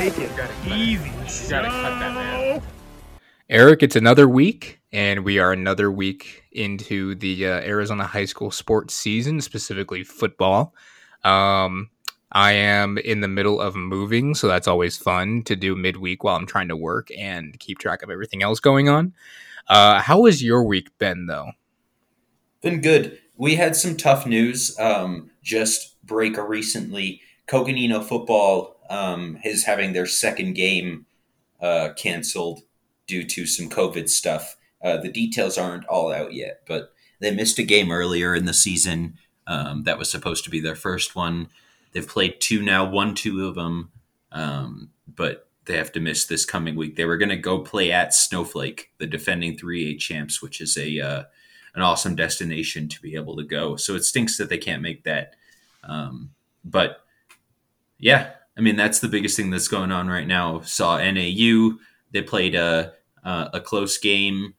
Yeah, the take it easy. You gotta cut that, man. Eric, it's another week, and we are another week into the uh, Arizona high school sports season, specifically football. Um, I am in the middle of moving, so that's always fun to do midweek while I'm trying to work and keep track of everything else going on. Uh, how has your week been, though? Been good. We had some tough news. Um, just break recently. Coconino football um, is having their second game uh, canceled due to some COVID stuff. Uh, the details aren't all out yet, but they missed a game earlier in the season. Um, that was supposed to be their first one. They've played two now, won two of them, um, but they have to miss this coming week. They were going to go play at Snowflake, the defending 3A champs, which is a uh, an awesome destination to be able to go. So it stinks that they can't make that. Um, but yeah, I mean that's the biggest thing that's going on right now. Saw NAU they played a a, close game.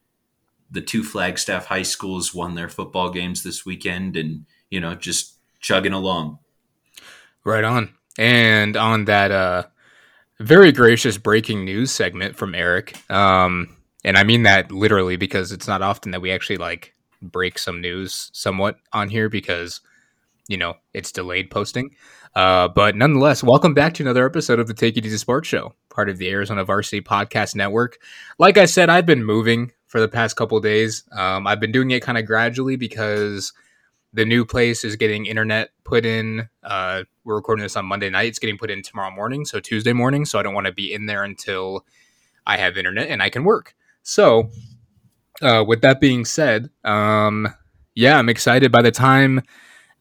The two Flagstaff high schools won their football games this weekend, and you know just chugging along. Right on. And on that uh, very gracious breaking news segment from Eric, um, and I mean that literally because it's not often that we actually like break some news somewhat on here because you know it's delayed posting. Uh, but nonetheless, welcome back to another episode of the Take It Easy Sports Show, part of the Arizona Varsity Podcast Network. Like I said, I've been moving for the past couple days. Um, I've been doing it kind of gradually because the new place is getting internet put in. Uh, we're recording this on Monday night. It's getting put in tomorrow morning, so Tuesday morning. So I don't want to be in there until I have internet and I can work. So, uh, with that being said, um, yeah, I'm excited. By the time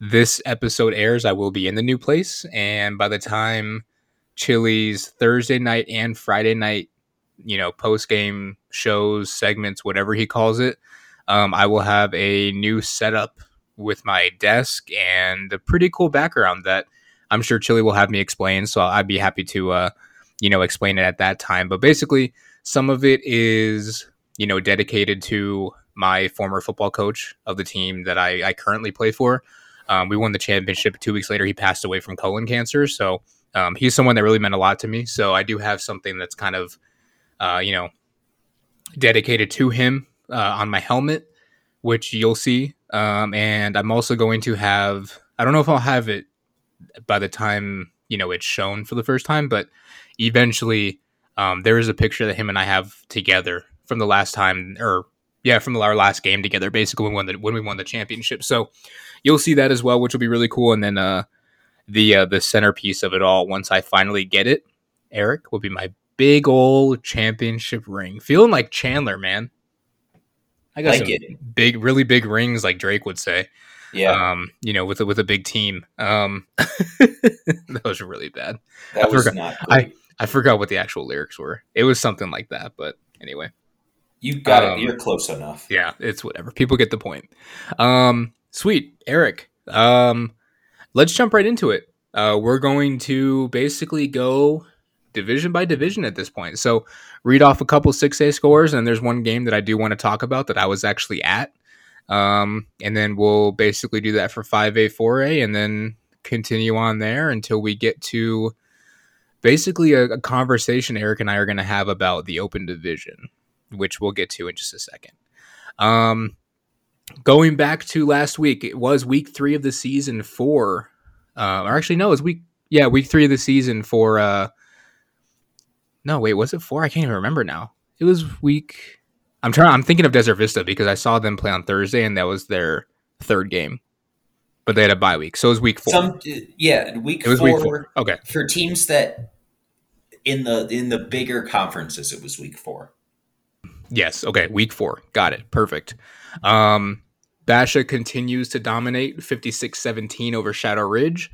this episode airs, I will be in the new place, and by the time Chili's Thursday night and Friday night, you know, post game shows, segments, whatever he calls it, um, I will have a new setup with my desk and a pretty cool background that I'm sure Chili will have me explain. So I'd be happy to, uh, you know, explain it at that time. But basically, some of it is, you know, dedicated to my former football coach of the team that I, I currently play for. Um, we won the championship. Two weeks later, he passed away from colon cancer. So um, he's someone that really meant a lot to me. So I do have something that's kind of, uh, you know, dedicated to him uh, on my helmet, which you'll see. Um, and I'm also going to have, I don't know if I'll have it by the time, you know, it's shown for the first time, but eventually um, there is a picture that him and I have together from the last time, or yeah, from our last game together, basically when we won the, when we won the championship. So you'll see that as well, which will be really cool. And then uh, the uh, the centerpiece of it all, once I finally get it, Eric will be my big old championship ring. Feeling like Chandler, man. I got Like it. big, really big rings, like Drake would say. Yeah, Um, you know, with a, with a big team. Um, that was really bad. that I was forgot- not. I-. I forgot what the actual lyrics were. It was something like that, but anyway. you got um, it. You're close enough. Yeah, it's whatever. People get the point. Um, sweet, Eric. Um, let's jump right into it. Uh, we're going to basically go division by division at this point. So, read off a couple six A scores, and there's one game that I do want to talk about that I was actually at. Um, and then we'll basically do that for five A, four A, and then continue on there until we get to basically a, a conversation Eric and I are going to have about the open division, which we'll get to in just a second. Um, going back to last week, it was week three of the season for, uh, or actually, no, it was week, yeah, week three of the season for, uh, no, wait, was it four? I can't even remember now. It was week, I'm trying, I'm thinking of Desert Vista because I saw them play on Thursday and that was their third game, but they had a bye week. So it was week four. Some yeah, week four, week four. Okay. for teams that in the in the bigger conferences. It was week four. Yes. Okay. Week four. Got it. Perfect. Um, Basha continues to dominate 56 17 over Shadow Ridge.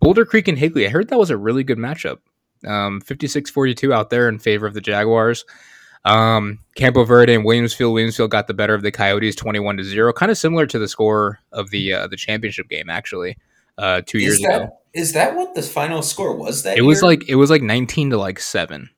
Boulder Creek and Higley. I heard that was a really good matchup. Um, 56 42 out there in favor of the Jaguars. Um, Campo Verde and Williamsfield. Williamsfield got the better of the Coyotes 21 to 0. Kind of similar to the score of the uh, the championship game, actually, uh, two years that ago. is that what the final score was? That It was like it was like 19 to like 7.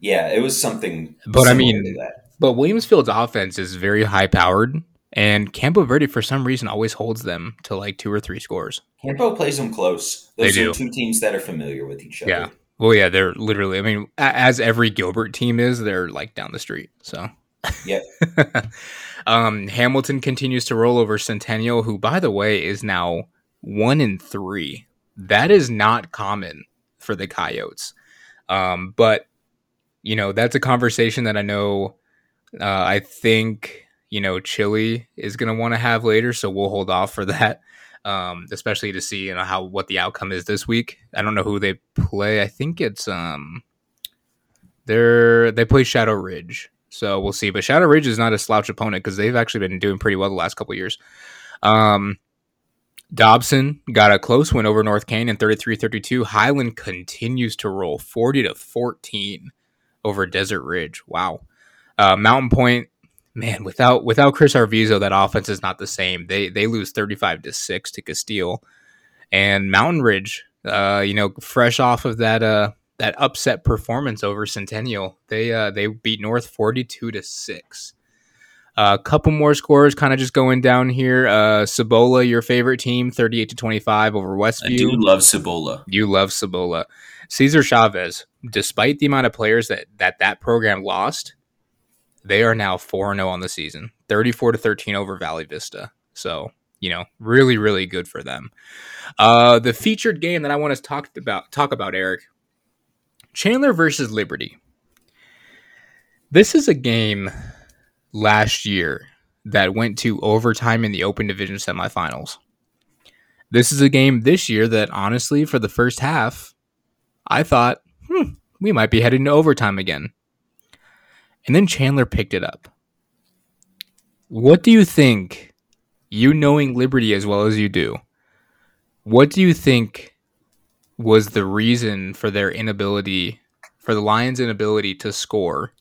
yeah, it was something. But I mean, to that. But Williamsfield's offense is very high powered, And Campo Verde, for some reason, always holds them to like two or three scores. Campo plays them close. They Those do. are two teams that are familiar with each other. Yeah. Well, yeah, they're literally. I mean, as every Gilbert team is, they're like down the street. So, Yep. um, Hamilton continues to roll over Centennial, who, by the way, is now one in three. That is not common for the Coyotes. Um, but you know, that's a conversation that I know. Uh, I think you know Chili is going to want to have later, so we'll hold off for that. Um, especially to see you know how what the outcome is this week. I don't know who they play. I think it's um, they're they play Shadow Ridge, so we'll see. But Shadow Ridge is not a slouch opponent because they've actually been doing pretty well the last couple years. Um, Dobson got a close win over North Canyon 33-32. Highland continues to roll 40 to 14 over Desert Ridge. Wow. Uh, Mountain Point, man, without without Chris Arvizo, that offense is not the same. They they lose 35 to 6 to Casteel. And Mountain Ridge, uh, you know, fresh off of that uh that upset performance over Centennial, they uh they beat North 42 to 6. A couple more scores kind of just going down here. Uh Cibola, your favorite team, 38 to 25 over Westview. I do love Cibola. You love Cibola. Cesar Chavez, despite the amount of players that that, that program lost, they are now 4 0 on the season, 34 to 13 over Valley Vista. So, you know, really, really good for them. Uh, the featured game that I want to talk about, talk about, Eric Chandler versus Liberty. This is a game last year that went to overtime in the Open Division semifinals. This is a game this year that, honestly, for the first half, I thought, hmm, we might be heading to overtime again. And then Chandler picked it up. What do you think, you knowing Liberty as well as you do, what do you think was the reason for their inability, for the Lions' inability to score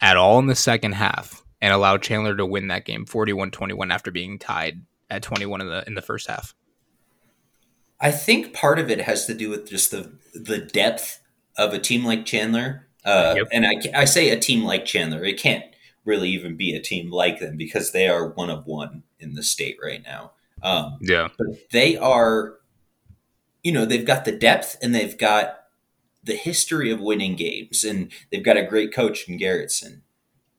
at all in the second half and allow Chandler to win that game 41 21 after being tied at 21 in the, in the first half? I think part of it has to do with just the the depth of a team like Chandler. Uh, Yep. And I, I say a team like Chandler. It can't really even be a team like them because they are one of one in the state right now. Um, Yeah. but they are, you know, they've got the depth and they've got the history of winning games, and they've got a great coach in Garretson.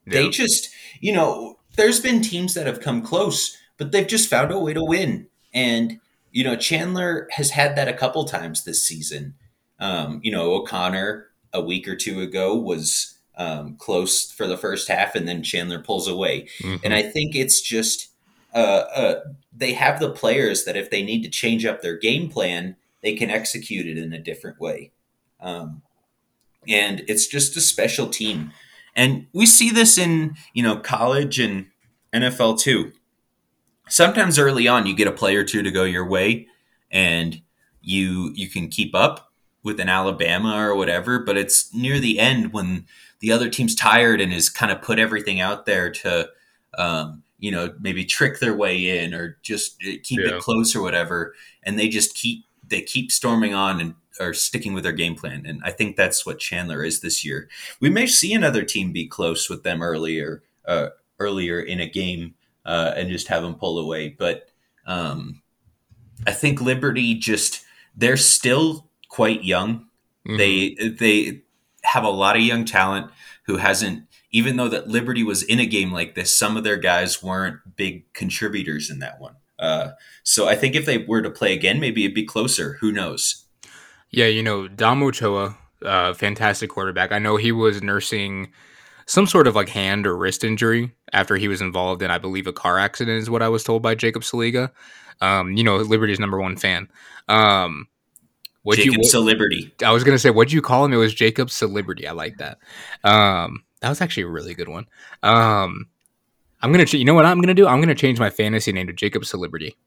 They just, you know, there's been teams that have come close, but they've just found a way to win. And, you know, Chandler has had that a couple times this season. Um, you know, O'Connor a week or two ago was um, close for the first half, and then Chandler pulls away. Mhm. And I think it's just uh, uh, they have the players that if they need to change up their game plan, they can execute it in a different way. Um, and it's just a special team. And we see this in you know college and NFL too. Sometimes early on, you get a play or two to go your way, and you you can keep up with an Alabama or whatever. But it's near the end when the other team's tired and has kind of put everything out there to um, you know maybe trick their way in or just uh, keep Yeah. it close or whatever, and they just keep they keep storming on and are sticking with their game plan. And I think that's what Chandler is this year. We may see another team be close with them earlier, uh, earlier in a game, uh, and just have them pull away. But um, I think Liberty just they're still quite young. Mhm. They they have a lot of young talent who hasn't. Even though that Liberty was in a game like this, some of their guys weren't big contributors in that one. Uh, so I think if they were to play again, maybe it'd be closer. Who knows? Yeah, you know, Dom Ochoa, uh, fantastic quarterback. I know he was nursing some sort of like hand or wrist injury after he was involved in, I believe, a car accident, is what I was told by Jacob Saliga. Um, you know, Liberty's number one fan. Um, what you? Jacob Celebrity. I was gonna say, what'd you call him? It was Jacob Celebrity. I like that. Um, that was actually a really good one. Um, I'm gonna, you know what I'm gonna do? I'm gonna change my fantasy name to Jacob Celebrity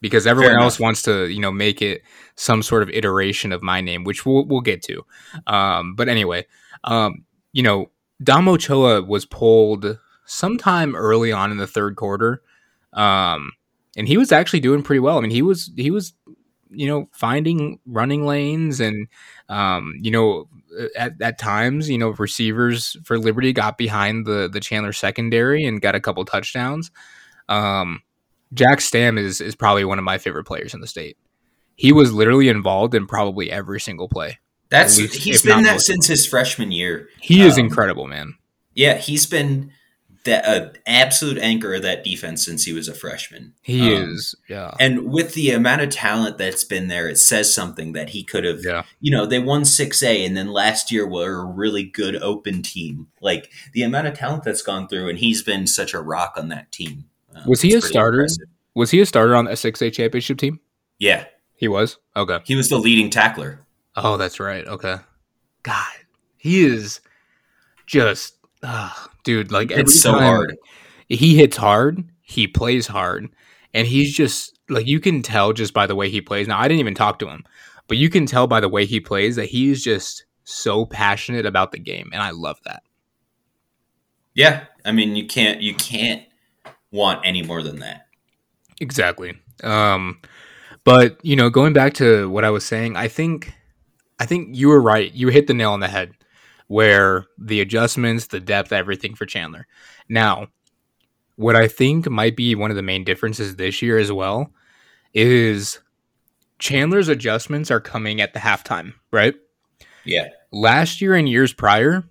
because everyone else wants to, you know, make it some sort of iteration of my name, which we'll we'll get to. Um, but anyway, um, you know, Dom Ochoa was pulled sometime early on in the third quarter, um, and he was actually doing pretty well. I mean, he was he was you know finding running lanes and um, you know at, at times you know receivers for liberty got behind the the chandler secondary and got a couple touchdowns Um, Jack Stam is is probably one of my favorite players in the state. He was literally involved in probably every single play. That's least, he's been that since his freshman year. He is Um, incredible, man. Yeah, he's been that uh, absolute anchor of that defense since he was a freshman. He Um, is, yeah, And with the amount of talent that's been there, it says something that he could have. yeah. You know, they won six A, and then last year were a really good open team. Like the amount of talent that's gone through, and he's been such a rock on that team. Um, Was he a starter? impressive. Was he a starter on the six A championship team? Yeah, He was. Okay. he was the leading tackler. Oh, that's right. Okay. God, he is just, ah, dude. Like It's so hard. he hits hard, he plays hard, and he's just like you can tell just by the way he plays. Now, I didn't even talk to him, but you can tell by the way he plays that he's just so passionate about the game, and I love that. Yeah, I mean, you can't you can't want any more than that. Exactly. Um, but you know, going back to what I was saying, I think, I think you were right. You hit the nail on the head. Where the adjustments, the depth, everything for Chandler. Now, what I think might be one of the main differences this year as well is Chandler's adjustments are coming at the halftime, right? Yeah, last year and years prior,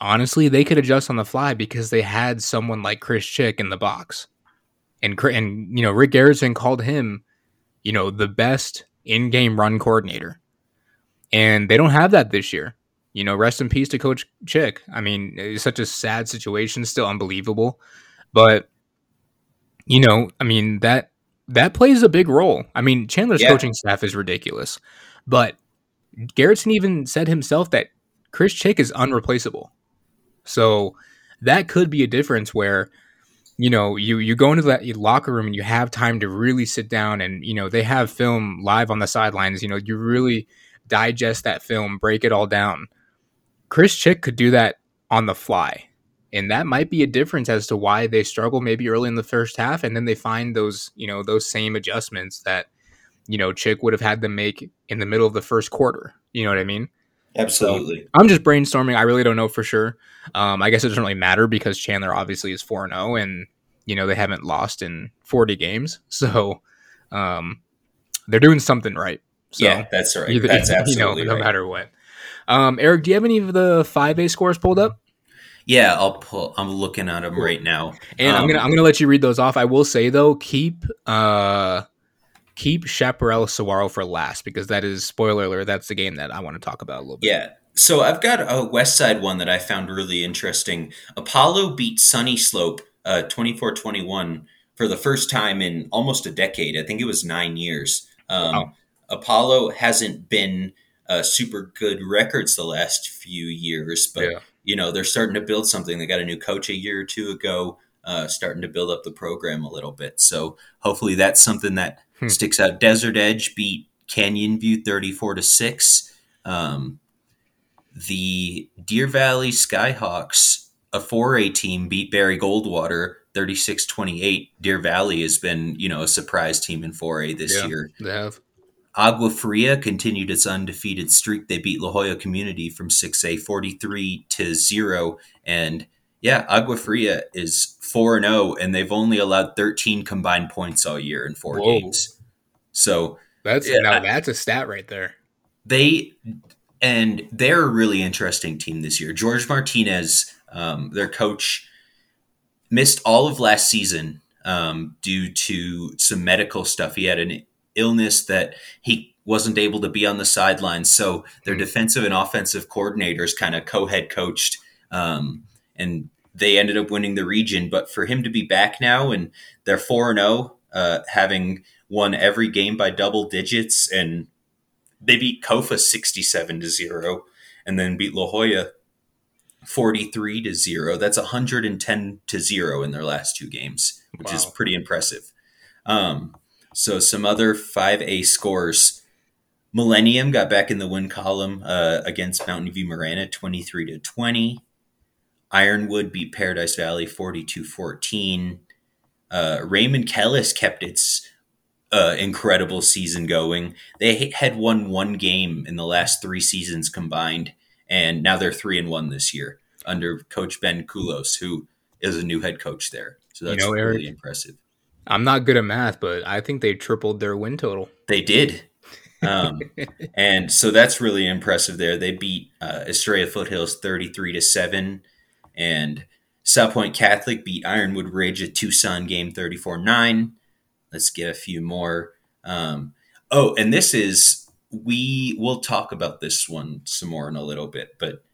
honestly, they could adjust on the fly because they had someone like Chris Chick in the box, and and you know Rick Garretson called him, you know, the best in-game run coordinator, and they don't have that this year. You know, rest in peace to Coach Chick. I mean, it's such a sad situation, still unbelievable, but you know, I mean that that plays a big role. I mean, Chandler's Yeah. coaching staff is ridiculous, but Garretson even said himself that Chris Chick is unreplaceable. So that could be a difference where you know you you go into that locker room and you have time to really sit down and you know they have film live on the sidelines. You know you really digest that film, break it all down. Chris Chick could do that on the fly. And that might be a difference as to why they struggle maybe early in the first half and then they find those, you know, those same adjustments that you know, Chick would have had them make in the middle of the first quarter. You know what I mean? absolutely. I'm just brainstorming. I really don't know for sure. Um, I guess it doesn't really matter because Chandler obviously is 4 0 and, you know, they haven't lost in 40 games. So um, they're doing something right. So yeah, that's right. either- that's you know, absolutely no right. matter what. Um, Eric, do you have any of the 5A scores pulled up? Yeah, I'll pull. I'm looking at them right now. And I'm Um, gonna I'm gonna let you read those off. I will say though, keep uh keep Chaparral Saguaro for last because that is spoiler alert. That's the game that I want to talk about a little bit. Yeah. So I've got a West Side one that I found really interesting. Apollo beat Sunnyslope uh, 24-21 for the first time in almost a decade. I think it was nine years. Um, Wow. Apollo hasn't been uh, super good records the last few years, but Yeah. you know they're starting to build something. They got a new coach a year or two ago, uh, starting to build up the program a little bit. So hopefully that's something that Hmm. sticks out. Desert Edge beat Canyon View thirty-four to six. Um, the Deer Valley Skyhawks, a 4A team, beat Barry Goldwater 36-28. Deer Valley has been, you know, a surprise team in 4A this Yeah. year. They have. Agua Fria continued its undefeated streak. They beat La Joya Community from 6A 43 to 0. And yeah, Agua Fria is 4 and 0, and they've only allowed 13 combined points all year in four Whoa. games. So That's Yeah, now that's a stat right there. they and they're a really interesting team this year. George Martinez, um, their coach, missed all of last season um, due to some medical stuff. He had an illness that he wasn't able to be on the sidelines. So their Hmm. defensive and offensive coordinators kind of co-head coached, um, and they ended up winning the region. But for him to be back now and they're four and zero, having won every game by double digits and they beat Kofa 67 to 0 and then beat La Joya 43 to 0. That's 110 to 0 in their last two games, which is pretty impressive. Um, so some other 5A scores. Millennium got back in the win column uh, against Mountain View Marana 23 to 20. Ironwood beat Paradise Valley 42 14. Uh, Raymond Kellis kept its uh, incredible season going. They had won one game in the last three seasons combined, and now they're three and one this year under Coach Ben Kulos, who is a new head coach there. So You that's know, Eric, really impressive. I'm not good at math, but I think they tripled their win total. They did. Um, and so that's really impressive there. They beat uh, Estrella Foothills 33 to 7 and Salpointe Catholic beat Ironwood Ridge at Tucson game 34 9. Let's get a few more. Um, oh, and this is, we will talk about this one some more in a little bit, but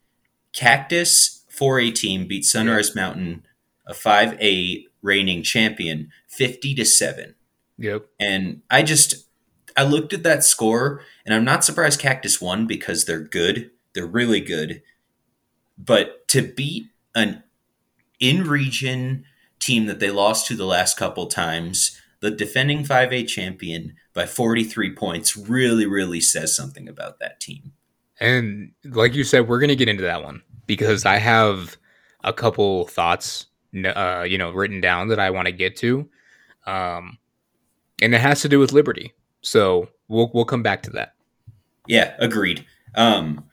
Cactus 4A team beat Sunrise. Mountain, a 5A reigning champion, 50 to 7. Yep. And I just, I looked at that score and I'm not surprised Cactus won because they're good. They're really good. But to beat an in region team that they lost to the last couple times, the defending 5A champion by 43 points really, really says something about that team. And like you said, we're going to get into that one because I have a couple thoughts, uh, you know, written down that I want to get to. Um, and it has to do with Liberty. So we'll, we'll come back to that. Yeah, agreed. Um,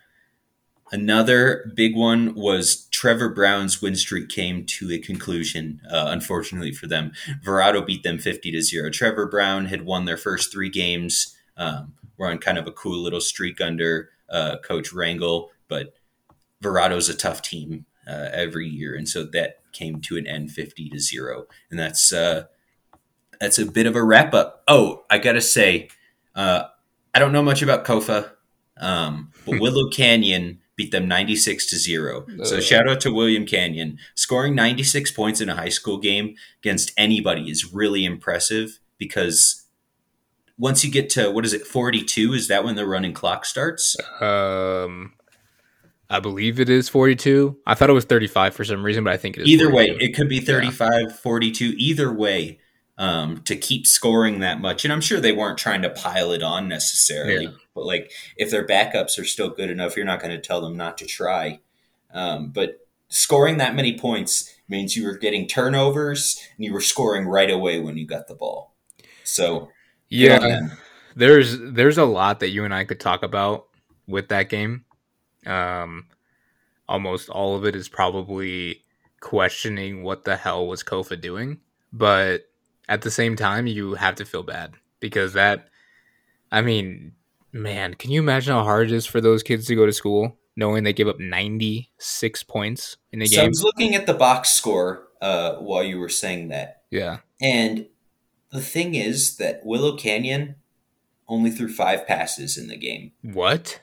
Another big one was Trevor Brown's win streak came to a conclusion. Uh, unfortunately for them, Verrado beat them fifty to zero. Trevor Brown had won their first three games. Um, we're on kind of a cool little streak under uh, Coach Rangel, but Verrado's a tough team uh, every year, and so that came to an end fifty to zero, and that's uh, that's a bit of a wrap up. Oh, I gotta say, uh, I don't know much about Kofa, um, but Willow Canyon beat them 96 to 0. Uh, so shout out to Willow Canyon. Scoring 96 points in a high school game against anybody is really impressive because once you get to what is it 42 is that when the running clock starts? Um I believe it is 42. I thought it was 35 for some reason, but I think it is. Either 42. way, it could be 35, yeah. 42. Either way, um, to keep scoring that much. And I'm sure they weren't trying to pile it on necessarily, yeah. but like if their backups are still good enough, you're not going to tell them not to try. Um, but scoring that many points means you were getting turnovers and you were scoring right away when you got the ball. So yeah, there's there's a lot that you and I could talk about with that game. Um, almost all of it is probably questioning what the hell was Kofa doing, but at the same time, you have to feel bad because that, I mean, man, can you imagine how hard it is for those kids to go to school knowing they give up 96 points in a so game? I was looking at the box score uh, while you were saying that. Yeah. And the thing is that Willow Canyon only threw five passes in the game. What?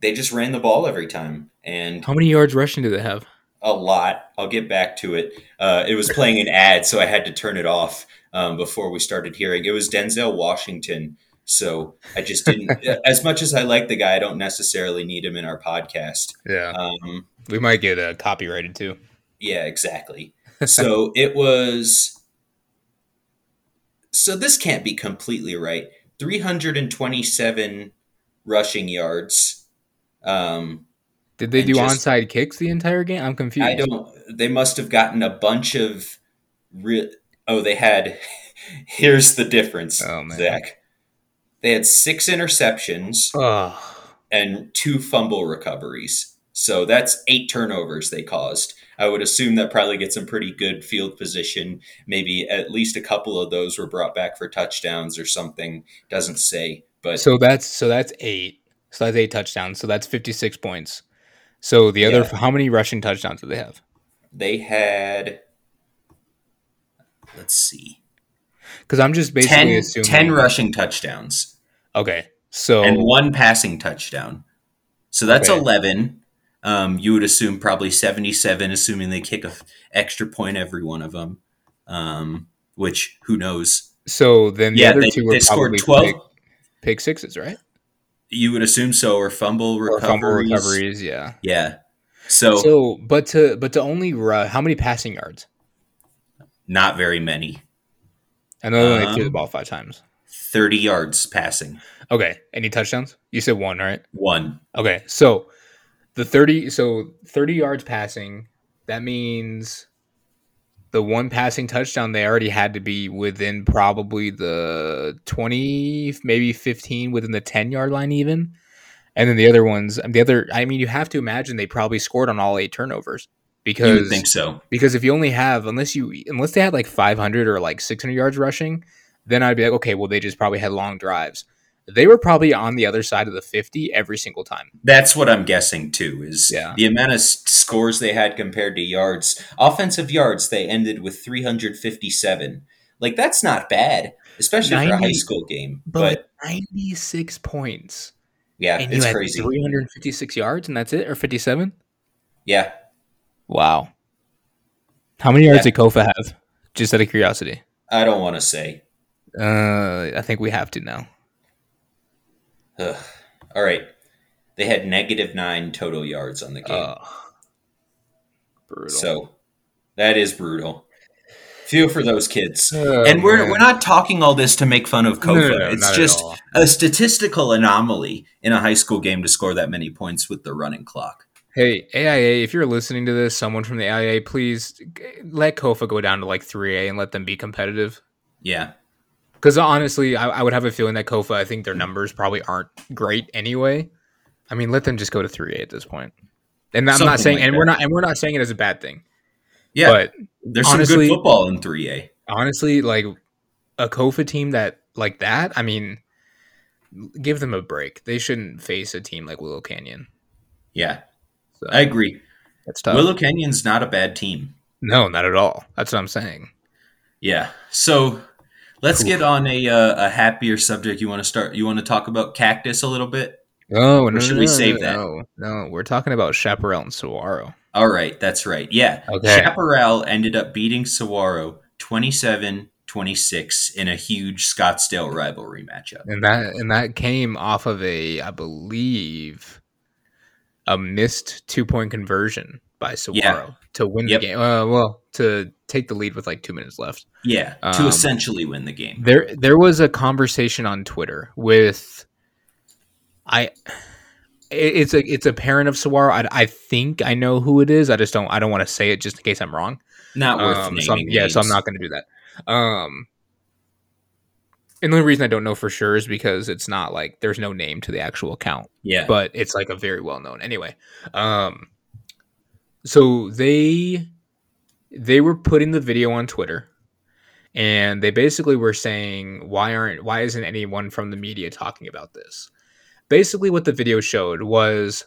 They just ran the ball every time. And how many yards rushing do they have? A lot. I'll get back to it. Uh, it was playing an ad, so I had to turn it off um, before we started hearing. It was Denzel Washington. So I just didn't. as much as I like the guy, I don't necessarily need him in our podcast. Yeah, um, we might get uh, copyrighted too. Yeah, exactly. So it was. So this can't be completely right. Three hundred and twenty-seven rushing yards. Um, Did they do just, onside kicks the entire game? I'm confused. I don't. They must have gotten a bunch of. Re- Oh, they had. Here's the difference, oh, Zach. They had six interceptions oh. and two fumble recoveries. So that's eight turnovers they caused. I would assume that probably gets some pretty good field position. Maybe at least a couple of those were brought back for touchdowns or something. Doesn't say, but so that's so that's eight. So that's eight touchdowns. So that's fifty six points. So the other, yeah. how many rushing touchdowns do they have? They had let's see. Because I'm just basically 10, assuming 10 rushing touchdowns. Okay. So and one passing touchdown. So that's okay. 11. Um, you would assume probably 77, assuming they kick a extra point every one of them. Um, which who knows? So then the yeah, other they, two were probably 12 pick, pick, sixes, right? You would assume so, or fumble recoveries. Or fumble recoveries, yeah, yeah. So, so, but to but to only uh, how many passing yards? Not very many. I know they um, threw the um, ball five times. 30 yards passing. Okay. Any touchdowns? You said one, right? One. Okay. So the 30 so 30 yards passing, that means the one passing touchdown they already had to be within probably the 20 maybe 15 within the 10 yard line even and then the other ones the other i mean you have to imagine they probably scored on all eight turnovers You because would think so. because if you only have unless you unless they had like 500 or like 600 yards rushing, then I'd be like, okay, well they just probably had long drives. They were probably on the other side of the 50 every single time. That's what I'm guessing too. Is Yeah. the amount of scores they had compared to yards, offensive yards. They ended with 357. Like that's not bad, especially for a high school game. But, But, 96 points. yeah, and it's crazy. 356 yards and that's it or 57? Yeah, Wow. How many yards Yeah. did Kofa have? Just out of curiosity. I don't want to say. Uh, I think we have to now. Ugh. All right, they had negative nine total yards on the game. Ugh. brutal. So that is brutal. Feel for those kids. Oh, and we're man. we're not talking all this to make fun of Kofa. no, no, it's just a statistical anomaly in a high school game to score that many points with the running clock. Hey, AIA, if you're listening to this, someone from the AIA, please let Kofa go down to like 3A and let them be competitive. Yeah. Because honestly, I, I would have a feeling that Kofa, I think their mm. numbers probably aren't great anyway. I mean, let them just go to 3A at this point. And I'm Something not saying, like and that. we're not, and we're not saying it as a bad thing. Yeah. But There's some good football in 3A. honestly, like a Kofa team that like that, I mean, give them a break. They shouldn't face a team like Willow Canyon. Yeah. So I agree. that's tough. Willow Canyon's not a bad team. no, not at all. That's what I'm saying. Yeah. So let's Oof. get on a uh, a happier subject. You want to start? You want to talk about cactus a little bit? Oh, no, should no, we no, save that? No, no, we're talking about Chaparral and Saguaro. All right, that's right. Yeah. Okay. Chaparral ended up beating Saguaro 27-26 in a huge Scottsdale rivalry matchup. And that and that came off of a, I believe, a missed two point conversion by Saguaro to win Yep. the game. Uh, well, to take the lead with like two minutes left. Yeah, to Um, essentially win the game. There, there was a conversation on Twitter with, I, it's a it's a parent of Saguaro. I, I think I know who it is. I just don't I don't want to say it just in case I'm wrong. Not worth Um, naming. so yeah, so I'm not going to do that. Um, and the only reason I don't know for sure is because it's not like there's no name to the actual account, Yeah. but it's like a very well known. Anyway, um, so they they were putting the video on Twitter, and they basically were saying why aren't why isn't anyone from the media talking about this? Basically, what the video showed was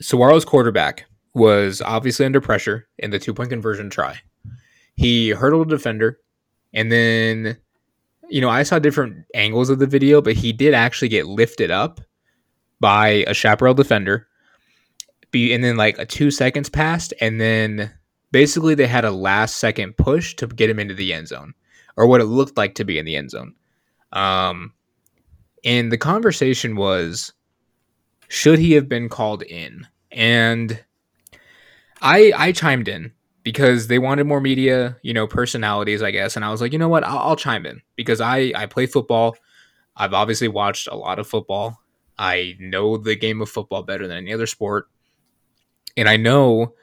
Saguaro's quarterback was obviously under pressure in the two point conversion try. He hurdled a defender, and then, you know, I saw different angles of the video, but he did actually get lifted up by a chaparral defender. Be and then like a two seconds passed, and then basically they had a last second push to get him into the end zone, or what it looked like to be in the end zone. Um, and the conversation was, should he have been called in? And I I chimed in because they wanted more media, you know, personalities, I guess. And I was like, you know what, I'll, I'll chime in because I I play football. I've obviously watched a lot of football. I know the game of football better than any other sport, and I know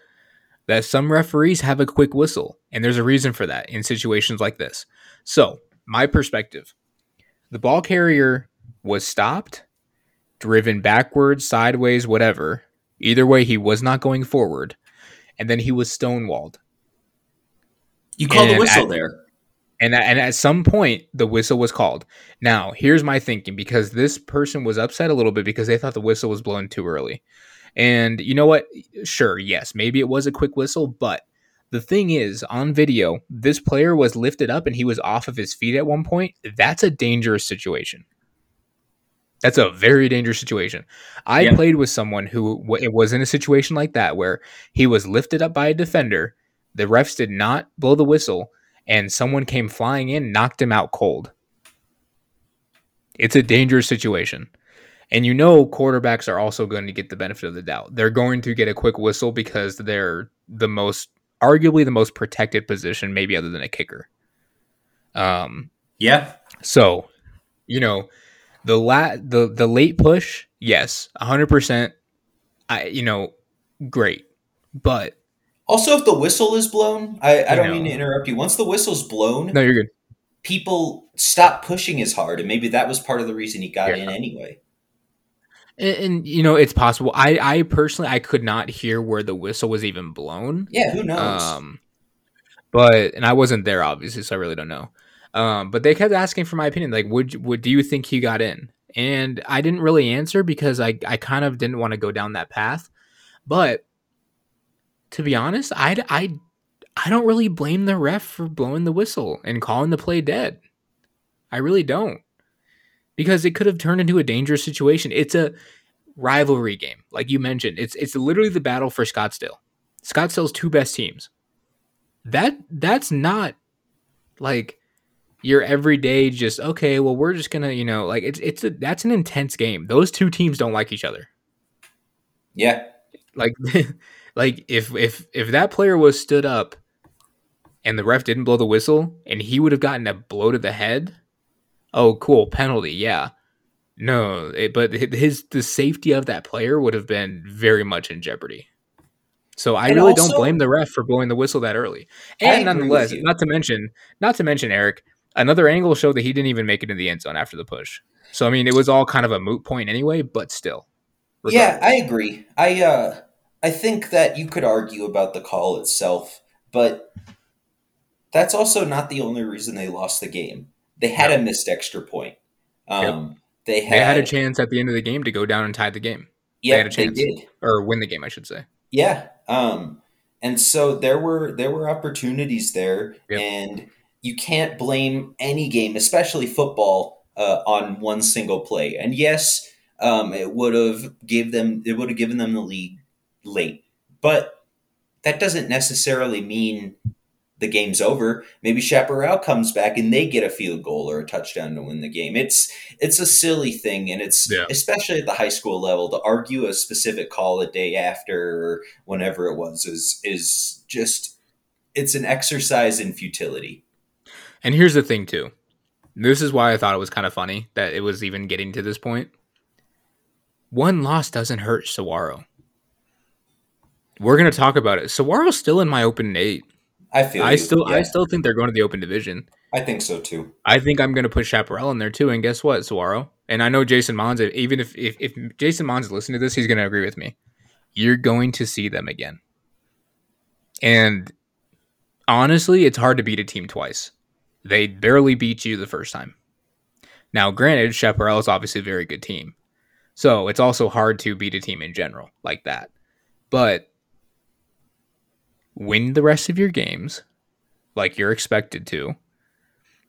that some referees have a quick whistle, and there's a reason for that in situations like this. So, my perspective: the ball carrier was stopped, driven backwards, sideways, whatever. Either way, he was not going forward, and then he was stonewalled. you called the whistle at- there. And and at some point, the whistle was called. Now, here's my thinking because this person was upset a little bit because they thought the whistle was blown too early. And you know what? Sure, yes, maybe it was a quick whistle, but the thing is, on video, this player was lifted up and he was off of his feet at one point. That's a dangerous situation. That's a very dangerous situation. I Yeah. played with someone who w- it was in a situation like that where he was lifted up by a defender. The refs did not blow the whistle, and someone came flying in, knocked him out cold. It's a dangerous situation. And you know, quarterbacks are also going to get the benefit of the doubt. They're going to get a quick whistle because they're the most, arguably the most protected position, maybe other than a kicker. Um, Yeah. so, you know, the la- the the late push, yes, hundred percent. I you know, great, but Also, if the whistle is blown, I, I don't mean to interrupt you. Once the whistle's blown, no, you're good. people stop pushing as hard, and maybe that was part of the reason he got Yeah. in anyway. And, and, you know, it's possible. I, I personally, I could not hear where the whistle was even blown. Yeah, who knows? Um, but and I wasn't there obviously, so I really don't know. Um, but they kept asking for my opinion, like, would would do you think he got in? And I didn't really answer because I I kind of didn't want to go down that path. But to be honest, I I I don't really blame the ref for blowing the whistle and calling the play dead. I really don't. Because it could have turned into a dangerous situation. It's a rivalry game, like you mentioned. It's it's literally the battle for Scottsdale. Scottsdale's two best teams. That that's not like your everyday just okay, well we're just going to, you know, like it's it's a, that's an intense game. Those two teams don't like each other. Yeah. Like like if if if that player was stood up and the ref didn't blow the whistle and he would have gotten a blow to the head, oh cool, penalty, yeah. No, it, but his the safety of that player would have been very much in jeopardy. So I And really also- don't blame the ref for blowing the whistle that early. And nonetheless, not to mention, not to mention Eric, another angle showed that he didn't even make it in the end zone after the push. So I mean, it was all kind of a moot point anyway. But still, Yeah. I agree. I uh I think that you could argue about the call itself, but that's also not the only reason they lost the game. They had a missed extra point. Um they had, they had a chance at the end of the game to go down and tie the game Yeah, had a chance. they did. or win the game, I should say. Yeah. Um and so there were there were opportunities there Yep. and you can't blame any game, especially football, uh, on one single play. And yes, um, it would have gave them it would have given them the lead late. But that doesn't necessarily mean the game's over. Maybe Chaparral comes back and they get a field goal or a touchdown to win the game. It's it's a silly thing, and it's Yeah. especially at the high school level to argue a specific call a day after or whenever it was is is just it's an exercise in futility. And here's the thing too. This is why I thought it was kind of funny that it was even getting to this point. One loss doesn't hurt Saguaro. We're gonna talk about it. Saguaro's still in my open eight. I feel I you. still I still think they're going to the open division. I think so too. I think I'm gonna put Chaparral in there too. And guess what, Saguaro? And I know Jason Mohns, even if, if if Jason Mohns is listening to this, he's gonna agree with me. You're going to see them again. And honestly, it's hard to beat a team twice. They barely beat you the first time. Now, granted, Chaparral is obviously a very good team. So it's also hard to beat a team in general like that. But win the rest of your games like you're expected to.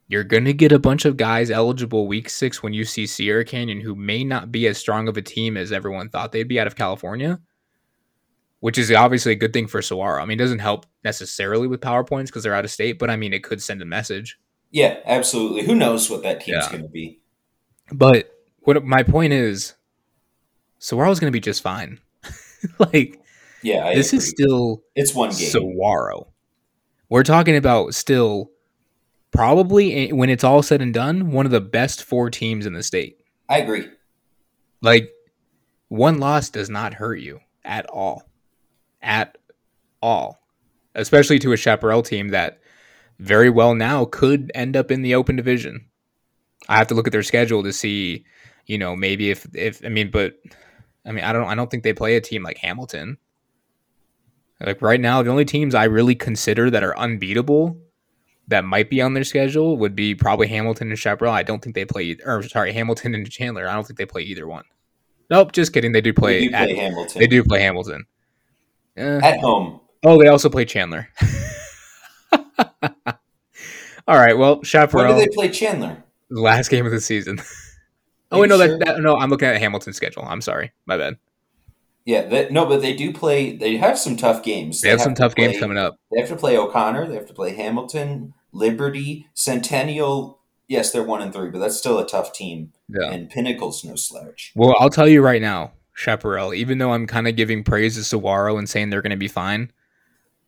You're going to get a bunch of guys eligible week six when you see Sierra Canyon who may not be as strong of a team as everyone thought they'd be out of California, which is obviously a good thing for Saguaro. I mean, it doesn't help necessarily with PowerPoints because they're out of state, but I mean, it could send a message. Yeah, absolutely. Who knows what that team's Yeah. going to be? But what my point is, Saguaro's going to be just fine. like, Yeah, I this agree. is still it's one game. Saguaro. We're talking about still probably eh, when it's all said and done, one of the best four teams in the state. I agree. Like one loss does not hurt you at all. At all. Especially to a Chaparral team that very well now could end up in the open division. I have to look at their schedule to see, you know, maybe if if I mean, but I mean, I don't I don't think they play a team like Hamilton. Like right now, the only teams I really consider that are unbeatable that might be on their schedule would be probably Hamilton and Chaparral. I don't think they play, or sorry, Hamilton and Chandler. I don't think they play either one. Nope, just kidding. They do play. They do play Hamilton. They do play Hamilton. Eh, At home. oh, they also play Chandler. All right. Well, When Chaparral, do they play Chandler? last game of the season. oh wait, no, sure? that, that no, I'm looking at Hamilton's schedule. I'm sorry, my bad. Yeah, they, no, but they do play. They have some tough games. They have some to tough games coming up. They have to play O'Connor. They have to play Hamilton, Liberty, Centennial. Yes, they're one and three, but that's still a tough team. Yeah. And Pinnacle's no slouch. Well, I'll tell you right now, Chaparral, even though I'm kind of giving praise to Saguaro and saying they're going to be fine,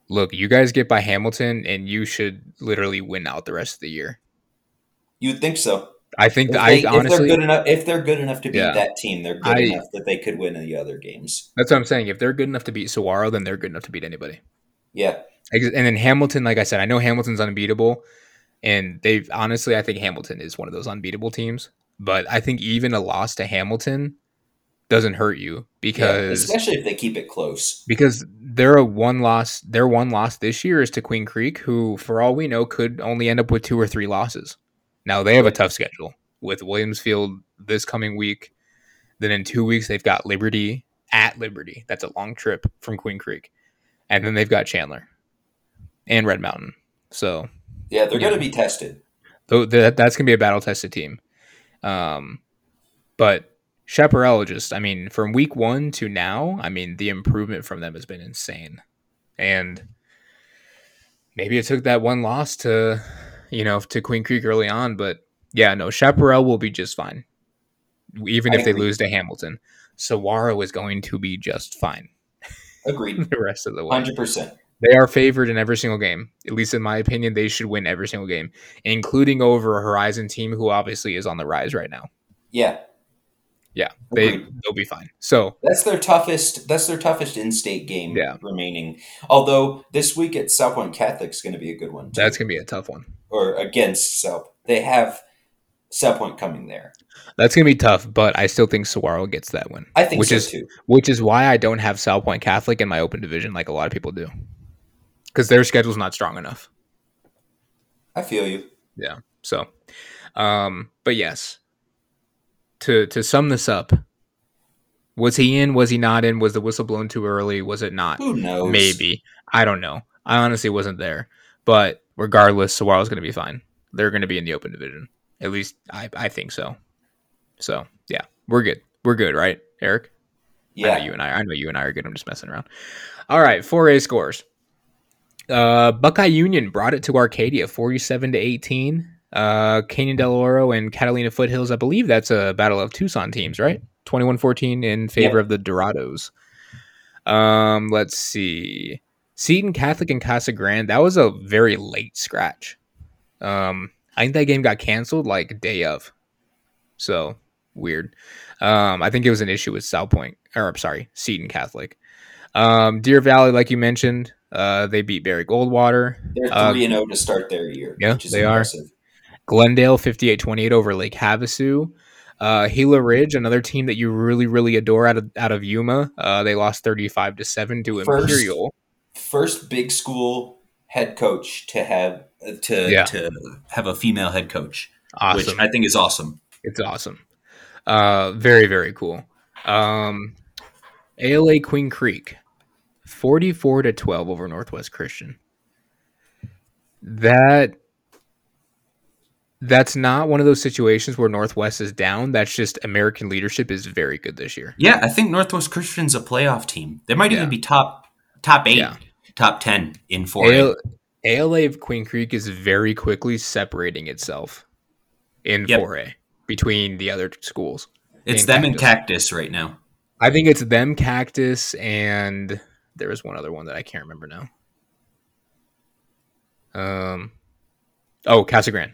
look, you guys get by Hamilton and you should literally win out the rest of the year. You'd think so. I think If, they, I honestly, if they're good enough, if they're good enough to beat Yeah. that team, they're good I- enough that they could win the other games. that's what I'm saying. If they're good enough to beat Saguaro, then they're good enough to beat anybody. Yeah, And then Hamilton, like I said, I know Hamilton's unbeatable, and they've honestly, I think Hamilton is one of those unbeatable teams. But I think even a loss to Hamilton doesn't hurt you Yeah, because especially if they keep it close. because they're a one loss their one loss this year is to Queen Creek, who for all we know could only end up with two or three losses. Now they have a tough schedule with Williams Field this coming week. Then in two weeks they've got Liberty at Liberty. That's a long trip from Queen Creek. And then they've got Chandler and Red Mountain. So Yeah, they're Yeah. going to be tested. Though that that's gonna be a battle tested team. Um, but Chaparral just, I mean, from week one to now, I mean, the improvement from them has been insane, and maybe it took that one loss to, you know, to Queen Creek early on, but yeah, no, Chaparral will be just fine, even I if they lose to Hamilton. Saguaro is going to be just fine Agreed. the rest of the way. 100%. They are favored in every single game. At least in my opinion, they should win every single game, including over a Horizon team who obviously is on the rise right now. Yeah. Yeah, they Agreed. they'll be fine. So That's their toughest. That's their toughest in-state game Yeah. remaining. Although this week at Salpointe Catholic's going to be a good one. Too. that's gonna be a tough one. Or against South. They have Salpointe coming there. That's gonna be tough, but I still think Saguaro gets that win, I think which so is too. which is why I don't have Salpointe Catholic in my open division like a lot of people do, because their schedule's not strong enough. I feel you. Yeah. So, um, but yes. To to sum this up, was he in? Was he not in? Was the whistle blown too early? Was it not? Who knows? Maybe. I don't know. I honestly wasn't there. But regardless, Saguaro's going to be fine. They're going to be in the open division. At least I, I think so. So, yeah, we're good. We're good, right, Eric? I Yeah. know you and I. I know you and I are good. I'm just messing around. All right, 4A scores. Uh, Buckeye Union brought it to Arcadia, 47 to 18. Uh, Canyon Del Oro and Catalina Foothills. I believe that's a battle of Tucson teams, right? 21-14 in favor Yeah. of the Dorados. Um, let's see. Seton Catholic and Casa Grande. That was a very late scratch. Um, I think that game got canceled like day of. So weird. Um, I think it was an issue with Salpointe, or I'm sorry, Seton Catholic. Um, Deer Valley, like you mentioned, uh, they beat Barry Goldwater. They're Uh, three and zero to start their year. yeah, which is they are. Glendale 58-28 over Lake Havasu. Uh, Gila Ridge, another team that you really, really adore out of out of Yuma. Uh, they lost 35 to 7 to First- Imperial. First big school head coach to have to Yeah. to have a female head coach, Awesome. which I think is awesome. It's awesome. Uh, very, very cool. Um, ALA Queen Creek, 44 to 12 over Northwest Christian. That that's not one of those situations where Northwest is down. That's just American leadership is very good this year. Yeah, I think Northwest Christian's a playoff team. They might Yeah. even be top top eight, Yeah. Top ten in four. A. AL, ALA of Queen Creek is very quickly separating itself in Yep. 4A between the other schools. It's and them and Cactus. Cactus right now. I think it's them, Cactus, and there was one other one that I can't remember now. Um, oh, Casa Grande.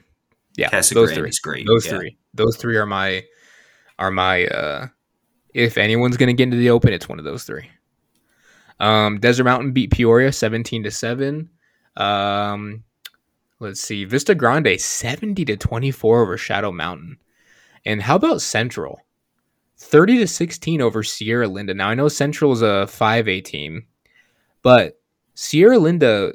Yeah, Casa those Grande three. is great. Those yeah. three. Those three are my are my. uh If anyone's gonna get into the open, it's one of those three. Um, Desert Mountain beat Peoria seventeen to seven. Um, let's see, Vista Grande seventy to twenty four over Shadow Mountain. And how about Central? 30 to 16 over Sierra Linda. Now I know Central is a 5A team, but Sierra Linda